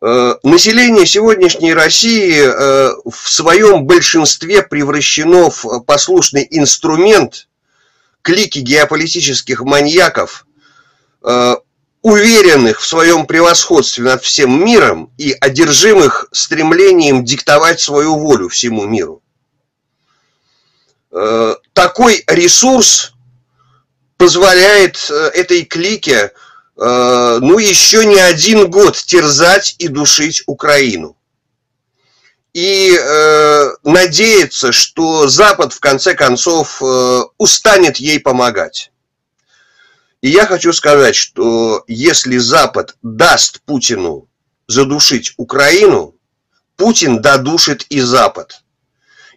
Население сегодняшней России в своем большинстве превращено в послушный инструмент клики геополитических маньяков, э, уверенных в своем превосходстве над всем миром и одержимых стремлением диктовать свою волю всему миру. Э, такой ресурс позволяет э, этой клике ну, еще не один год терзать и душить Украину. И э, надеяться, что Запад в конце концов э, устанет ей помогать. И я хочу сказать, что если Запад даст Путину задушить Украину, Путин додушит и Запад.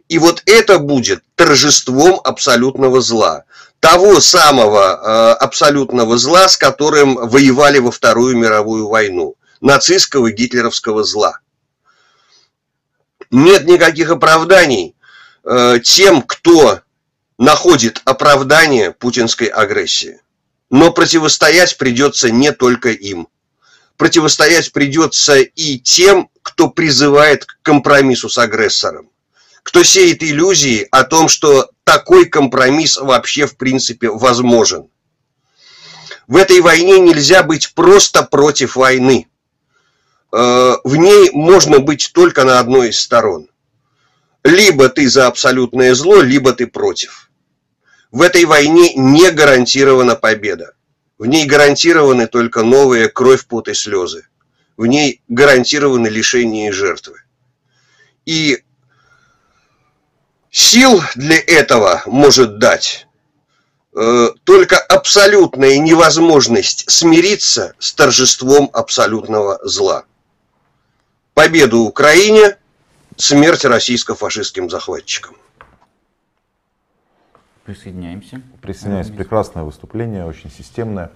И вот это будет торжеством абсолютного зла. Того самого э, абсолютного зла, с которым воевали во Вторую мировую войну. Нацистского гитлеровского зла. Нет никаких оправданий э, тем, кто находит оправдание путинской агрессии. Но противостоять придется не только им. Противостоять придется и тем, кто призывает к компромиссу с агрессором. Кто сеет иллюзии о том, что такой компромисс вообще в принципе возможен. В этой войне нельзя быть просто против войны. Э, в ней можно быть только на одной из сторон. Либо ты за абсолютное зло, либо ты против. В этой войне не гарантирована победа. В ней гарантированы только новые кровь, пот и слезы. В ней гарантированы лишение и жертвы. И сил для этого может дать э, только абсолютная невозможность смириться с торжеством абсолютного зла. Победу Украине, смерть российско-фашистским захватчикам. Присоединяемся. Присоединяюсь. Прекрасное выступление, очень системное.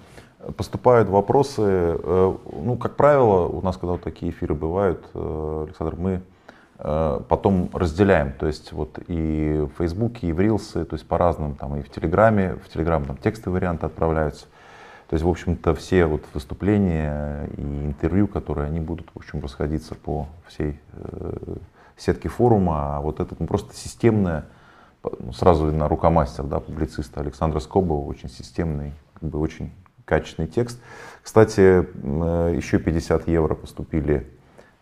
Поступают вопросы. Э, ну, как правило, у нас, когда вот такие эфиры бывают, э, Александр, мы э, потом разделяем. То есть вот и в Фейсбуке, и в Рилсы, то есть по-разному, там и в Телеграме, в Телеграм там текстовые варианты отправляются. То есть, в общем-то, все вот выступления и интервью, которые они будут, в общем, расходиться по всей э, сетке форума, а вот это ну, просто системное сразу на рукомастер, да, публициста Александра Скобова, очень системный, как бы очень качественный текст. Кстати, э, еще 50 евро поступили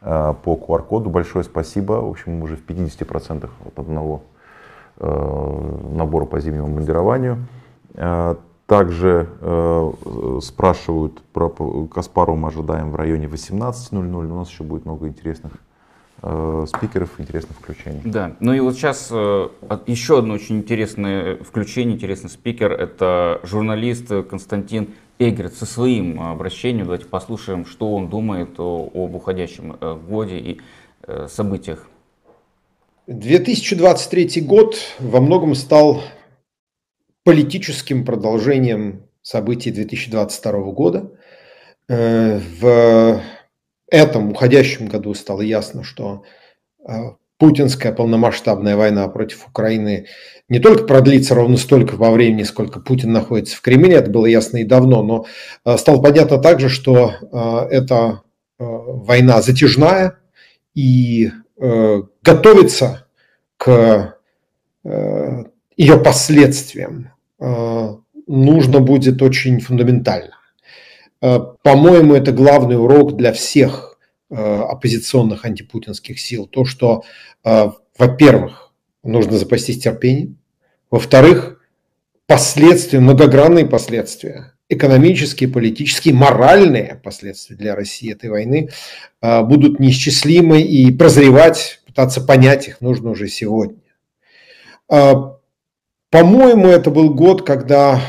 э, по QR-коду. Большое спасибо. В общем, мы уже в 50% от одного э, набора по зимнему бомбардированию. Также спрашивают про Каспару мы ожидаем в районе 18.00. У нас еще будет много интересных Э, спикеров, интересных включений. Да, ну и вот сейчас э, еще одно очень интересное включение, интересный спикер, это журналист Константин Эгерт со своим обращением. Давайте послушаем, что он думает о, об уходящем э, годе и событиях. 2023 год во многом стал политическим продолжением событий 2022 года. В этом уходящем году стало ясно, что а, путинская полномасштабная война против Украины не только продлится ровно столько во времени, сколько Путин находится в Кремле, это было ясно и давно, но а, стало понятно также, что а, эта война затяжная и готовиться к ее последствиям нужно будет очень фундаментально. Э, по-моему, это главный урок для всех э, оппозиционных антипутинских сил. То, что, э, во-первых, нужно запастись терпением. Во-вторых, последствия, многогранные последствия, экономические, политические, моральные последствия для России этой войны будут неисчислимы и прозревать, пытаться понять их нужно уже сегодня. По-моему, это был год, когда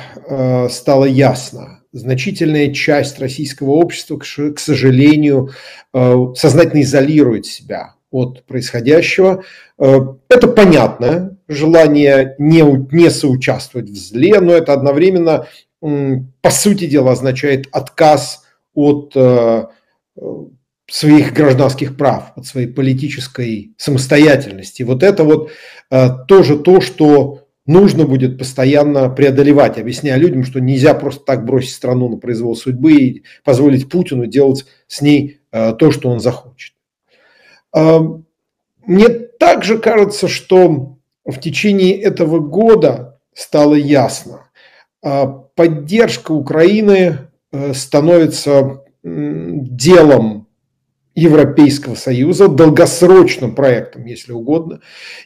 стало ясно, значительная часть российского общества, к сожалению, э, сознательно изолирует себя от происходящего. Э, это понятно, желание не, не соучаствовать в зле, но это одновременно, по сути дела, означает отказ от э, своих гражданских прав, от своей политической самостоятельности. Вот это вот тоже то, что нужно будет постоянно преодолевать, объясняя людям, что нельзя просто так бросить страну на произвол судьбы и позволить Путину делать с ней э, то, что он захочет. Э, мне также кажется, что в течение этого года стало ясно, э, поддержка Украины становится делом Европейского Союза, долгосрочным проектом, если угодно.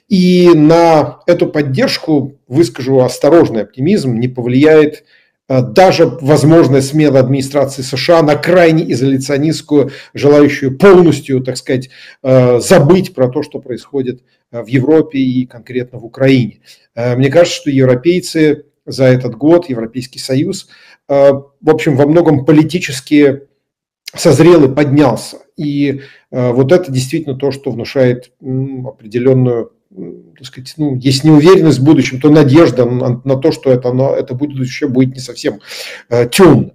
И на эту поддержку, выскажу осторожный оптимизм, не повлияет даже возможная смена администрации США на крайне изоляционистскую, желающую полностью, так сказать, забыть про то, что происходит в Европе и конкретно в Украине. Мне кажется, что европейцы за этот год, Европейский Союз, в общем, во многом политически созрел и поднялся. И вот это действительно то, что внушает определенную так сказать, ну, есть неуверенность в будущем, то надежда на, то, что это, оно, это будущее будет не совсем э, темным.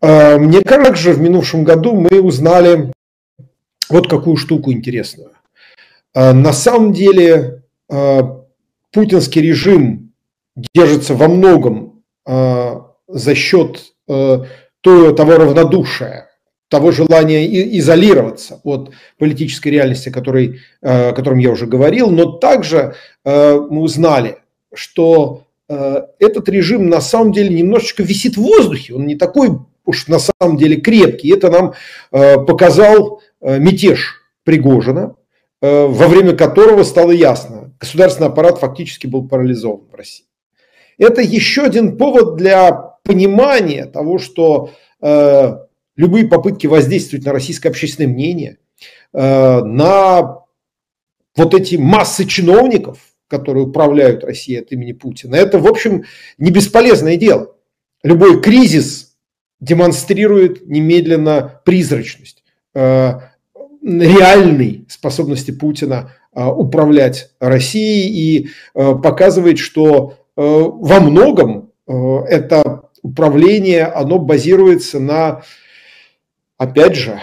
Э, мне кажется, в минувшем году мы узнали вот какую штуку интересную. Э, на самом деле э, путинский режим держится во многом э, за счет э, того равнодушия, того желания изолироваться от политической реальности, который, э, о котором я уже говорил, но также э, мы узнали, что э, этот режим на самом деле немножечко висит в воздухе, он не такой уж на самом деле крепкий. Это нам показал мятеж Пригожина, во время которого стало ясно, государственный аппарат фактически был парализован в России. Это еще один повод для понимания того, что любые попытки воздействовать на российское общественное мнение, э, на вот эти массы чиновников, которые управляют Россией от имени Путина, это, в общем, не бесполезное дело. Любой кризис демонстрирует немедленно призрачность э, реальной способности Путина э, управлять Россией и показывает, что во многом это управление, оно базируется на опять же,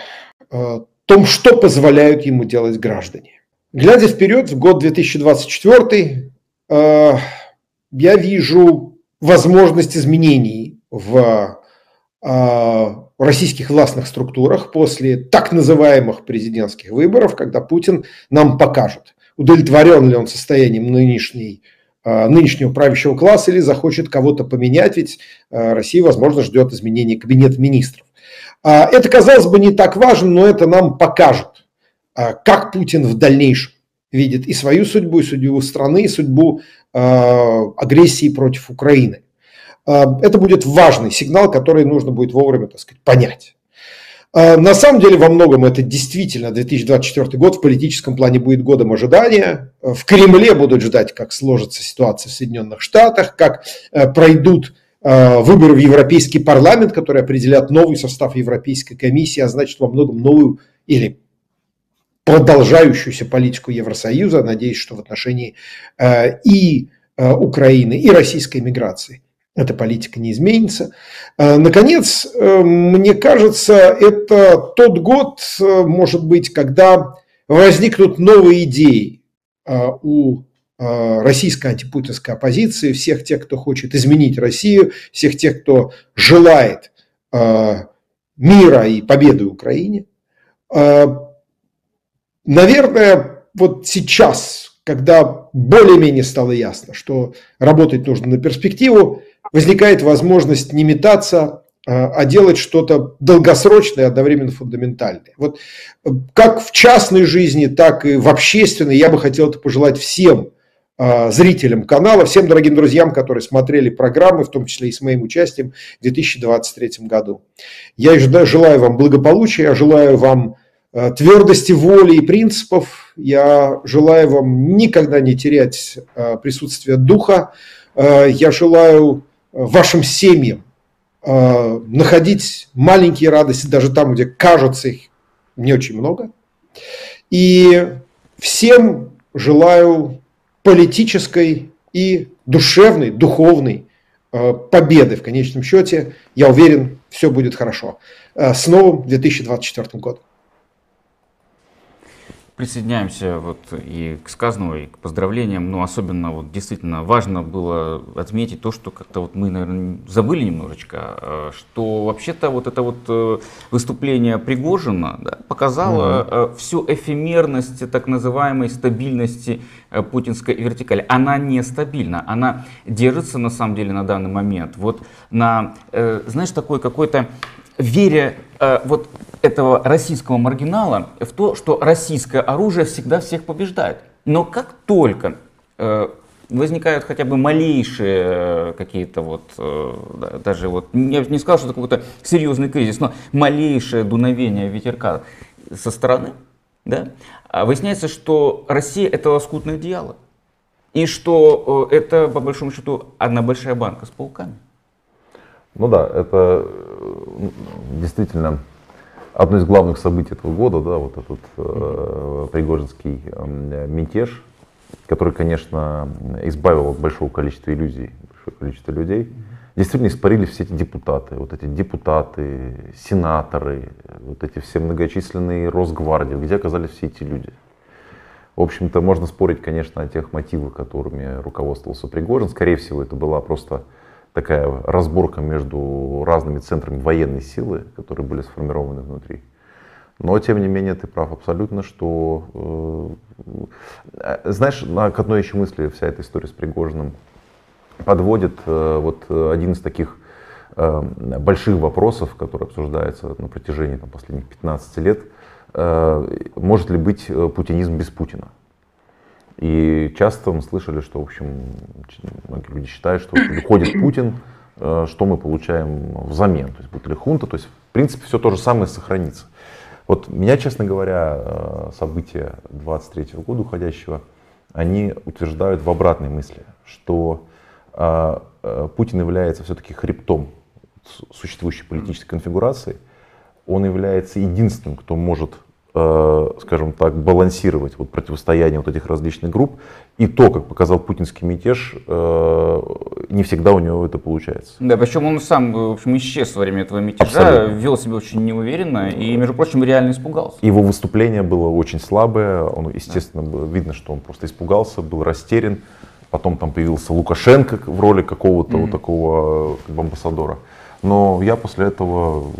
э, том, что позволяют ему делать граждане. Глядя вперед, в год 2024, э, я вижу возможность изменений в э, российских властных структурах после так называемых президентских выборов, когда Путин нам покажет, удовлетворен ли он состоянием нынешней, нынешнего правящего класса или захочет кого-то поменять, ведь Россия, возможно, ждет изменения кабинета министров. А, это, казалось бы, не так важно, но это нам покажет, а, как Путин в дальнейшем видит и свою судьбу, и судьбу страны, и судьбу а, агрессии против Украины. Это будет важный сигнал, который нужно будет вовремя, так сказать, понять. На самом деле, во многом это действительно 2024 год в политическом плане будет годом ожидания. В Кремле будут ждать, как сложится ситуация в Соединенных Штатах, как э, пройдут выборы в Европейский парламент, которые определят новый состав Европейской комиссии, а значит во многом новую или продолжающуюся политику Евросоюза, надеюсь, что в отношении э, и э, Украины, и российской миграции эта политика не изменится. Наконец, мне кажется, это тот год, может быть, когда возникнут новые идеи у Э, российской антипутинской оппозиции, всех тех, кто хочет изменить Россию, всех тех, кто желает э, мира и победы Украине. Э, наверное, вот сейчас, когда более-менее стало ясно, что работать нужно на перспективу, возникает возможность не метаться, а делать что-то долгосрочное одновременно фундаментальное. Вот как в частной жизни, так и в общественной я бы хотел это пожелать всем зрителям канала, всем дорогим друзьям, которые смотрели программы, в том числе и с моим участием в 2023 году. Я желаю вам благополучия, я желаю вам а, твердости воли и принципов, я желаю вам никогда не терять а, присутствие духа, я желаю вашим семьям находить маленькие радости даже там, где кажется их не очень много. И всем желаю политической и душевной, духовной э, победы в конечном счете. Я уверен, все будет хорошо. Э, с новым 2024 годом присоединяемся вот и к сказанному, и к поздравлениям. Но особенно вот действительно важно было отметить то, что как-то вот мы, наверное, забыли немножечко, а, что вообще-то вот это вот э, выступление Пригожина да, показало mm-hmm. всю эфемерность так называемой стабильности э, путинской вертикали. Она не стабильна, она держится на самом деле на данный момент вот на, знаешь, такой какой-то вере вот этого российского маргинала в то, что российское оружие всегда всех побеждает. Но как только э, возникают хотя бы малейшие э, какие-то вот, э, даже вот, я не сказал, что это какой-то серьезный кризис, но малейшее дуновение ветерка со стороны, да, а выясняется, что Россия это лоскутное одеяло. И что это, по большому счету, одна большая банка с пауками. Ну да, это действительно одно из главных событий этого года, да, вот этот э, Пригожинский э, мятеж, который, конечно, избавил от большого количества иллюзий, большое количество людей. Действительно испарились все эти депутаты, вот эти депутаты, сенаторы, вот эти все многочисленные Росгвардии, где оказались все эти люди. В общем-то, можно спорить, конечно, о тех мотивах, которыми руководствовался Пригожин. Скорее всего, это была просто такая разборка между разными центрами военной силы, которые были сформированы внутри. Но, тем не менее, ты прав абсолютно, что, э, знаешь, на, к одной еще мысли вся эта история с Пригожиным подводит э, вот один из таких э, больших вопросов, который обсуждается на протяжении там, последних 15 лет, э, может ли быть э, путинизм без Путина? И часто мы слышали, что, в общем, многие люди считают, что приходит Путин, э, что мы получаем взамен. То есть будет ли хунта, то есть, в принципе, все то же самое сохранится. Вот меня, честно говоря, э, события 23 года уходящего, они утверждают в обратной мысли, что э, Путин является все-таки хребтом существующей политической конфигурации. Он является единственным, кто может скажем так, балансировать вот противостояние вот этих различных групп. И то, как показал путинский мятеж, э, не всегда у него это получается. Да, причем он сам, в общем, исчез во время этого мятежа, Абсолютно. вел себя очень неуверенно и, между прочим, реально испугался. Его выступление было очень слабое, он, естественно, было видно, что он просто испугался, был растерян. Потом там появился Лукашенко в роли какого-то mm-hmm. вот такого как бы, амбассадора. Но я после этого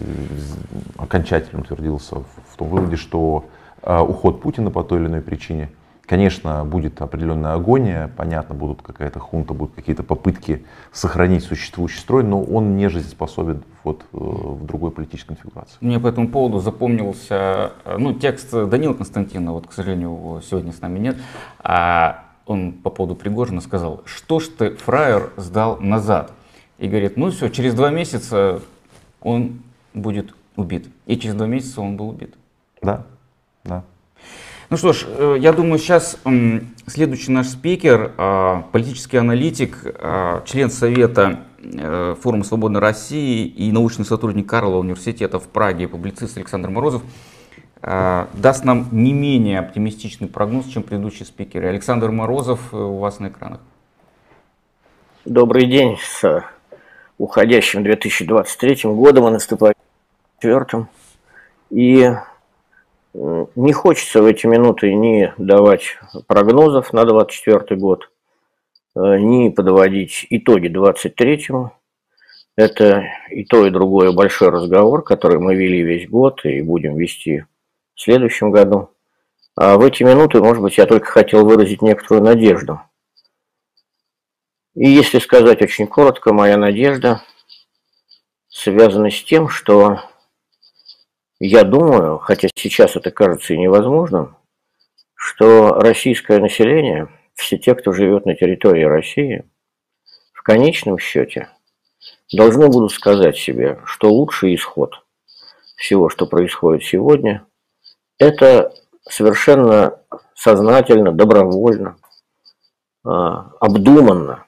окончательно утвердился в том выводе, что э, уход Путина по той или иной причине, конечно, будет определенная агония, понятно, будут какая-то хунта, будут какие-то попытки сохранить существующий строй, но он не жизнеспособен вот, э, в другой политической конфигурации. Мне по этому поводу запомнился э, ну, текст Данила Константина, вот, к сожалению, его сегодня с нами нет, а он по поводу Пригожина сказал, что ж ты, фраер, сдал назад? И говорит, ну все, через два месяца он будет убит. И через два месяца он был убит. Да, да. Ну что ж, э, я думаю, сейчас следующий наш спикер, а, политический аналитик, а, член Совета э, Форума Свободной России и научный сотрудник Карлова университета в Праге, публицист Александр Морозов, а, даст нам не менее оптимистичный прогноз, чем предыдущие спикеры. Александр Морозов э, у вас на экранах. Добрый день с уходящим 2023 годом и наступающим четвертым. И не хочется в эти минуты ни давать прогнозов на 2024 год, э, ни подводить итоги 2023. Это и то, и другое большой разговор, который мы вели весь год и будем вести в следующем году. А в эти минуты, может быть, я только хотел выразить некоторую надежду – и если сказать очень коротко, моя надежда связана с тем, что я думаю, хотя сейчас это кажется и невозможным, что российское население, все те, кто живет на территории России, в конечном счете должны будут сказать себе, что лучший исход всего, что происходит сегодня, это совершенно сознательно, добровольно, а, обдуманно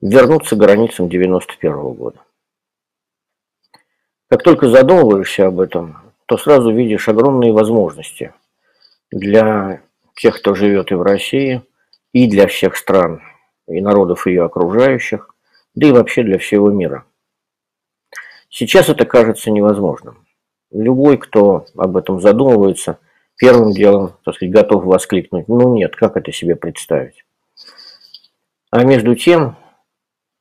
вернуться к границам 91 года. Как только задумываешься об этом, то сразу видишь огромные возможности для тех, кто живет и в России, и для всех стран и народов ее окружающих, да и вообще для всего мира. Сейчас это кажется невозможным. Любой, кто об этом задумывается, первым делом, так сказать, готов воскликнуть, ну нет, как это себе представить? А между тем,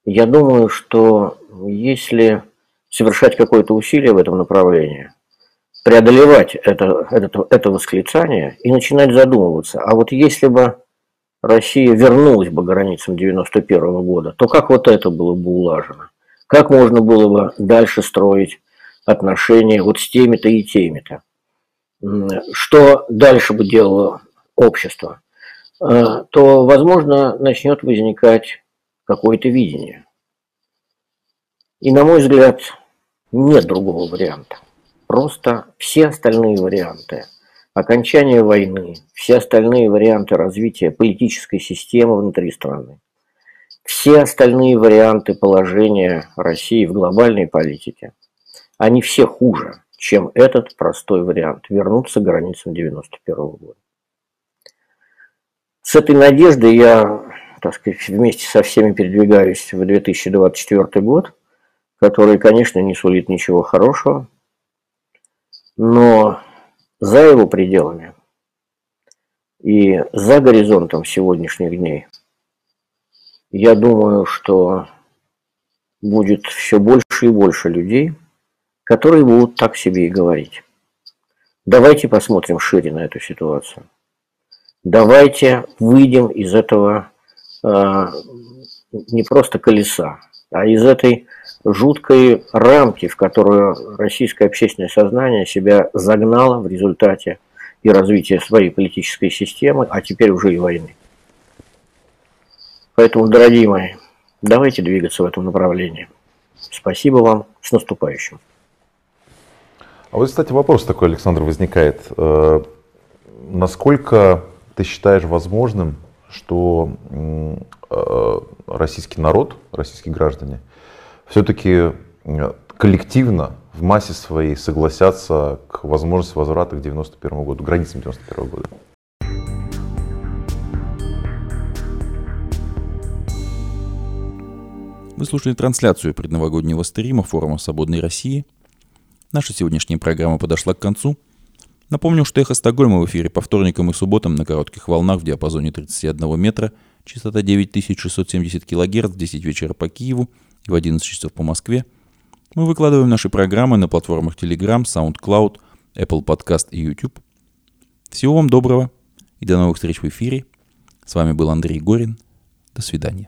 я думаю, что если совершать какое-то усилие в этом направлении, преодолевать это, это, это восклицание и начинать задумываться, а вот если бы Россия вернулась бы к границам 91 года, то как вот это было бы улажено? Как можно было бы дальше строить отношения вот с теми-то и теми-то? Что дальше бы делало общество? э, то, возможно, начнет возникать какое-то видение. И, на мой взгляд, нет другого варианта. Просто все остальные варианты окончания войны, все остальные варианты развития политической системы внутри страны, все остальные варианты положения России в глобальной политике, они все хуже, чем этот простой вариант – вернуться к границам 91 года. С этой надеждой я, так сказать, вместе со всеми передвигаюсь в 2024 год, который, конечно, не сулит ничего хорошего, но за его пределами и за горизонтом сегодняшних дней я думаю, что будет все больше и больше людей, которые будут так себе и говорить. Давайте посмотрим шире на эту ситуацию. Давайте выйдем из этого не просто колеса, а из этой жуткой рамки, в которую российское общественное сознание себя загнало в результате и развития своей политической системы, а теперь уже и войны. Поэтому, дорогие мои, давайте двигаться в этом направлении. Спасибо вам. С наступающим. А вот, кстати, вопрос такой, Александр, возникает. Э, насколько ты считаешь возможным, что э, российский народ, российские граждане, все-таки коллективно в массе своей согласятся к возможности возврата к 91 году, границам 91 года? Вы слушали трансляцию предновогоднего стрима форума «Свободной России». Наша сегодняшняя программа подошла к концу. Напомню, что «Эхо Стокгольма» в эфире по вторникам и субботам на коротких волнах в диапазоне 31 метра, частота 9670 кГц в 10 вечера по Киеву и в 11 часов по Москве. Мы выкладываем наши программы на платформах Telegram, SoundCloud, Apple Podcast и YouTube. Всего вам доброго и до новых встреч в эфире. С вами был Андрей Горин. До свидания.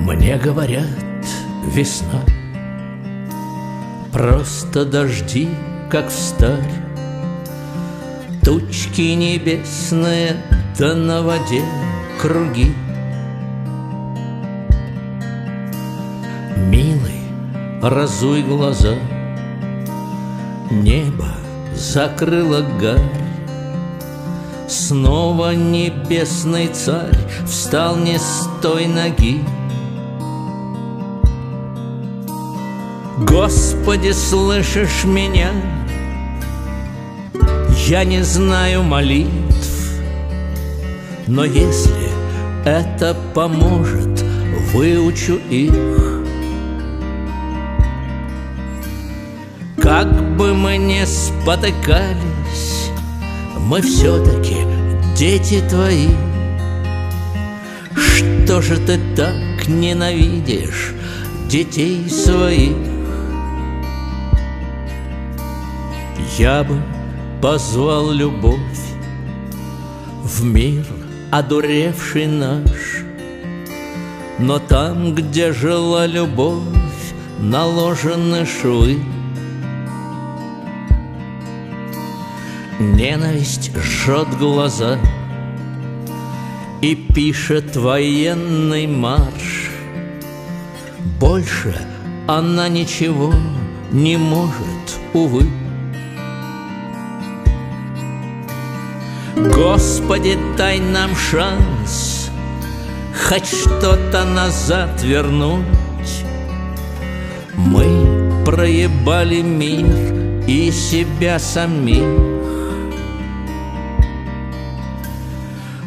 Мне говорят, весна. Просто дожди, как встарь Тучки небесные, да на воде круги. Милый, разуй глаза. Небо закрыло гарь. Снова небесный царь Встал не с той ноги Господи, слышишь меня? Я не знаю молитв, но если это поможет, выучу их. Как бы мы ни спотыкались, мы все-таки дети твои. Что же ты так ненавидишь детей своих? Я бы позвал любовь В мир одуревший наш. Но там, где жила любовь Наложены швы. Ненависть жжет глаза И пишет военный марш. Больше она ничего не может, увы Господи, дай нам шанс Хоть что-то назад вернуть. Мы проебали мир и себя самих.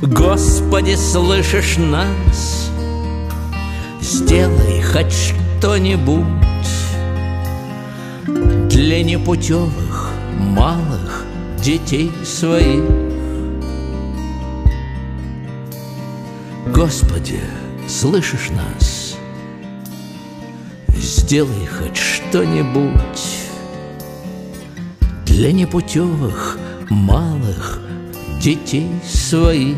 Господи, слышишь нас? Сделай хоть что-нибудь Для непутевых, малых детей своих Господи, слышишь нас? Сделай хоть что-нибудь Для непутевых, малых детей своих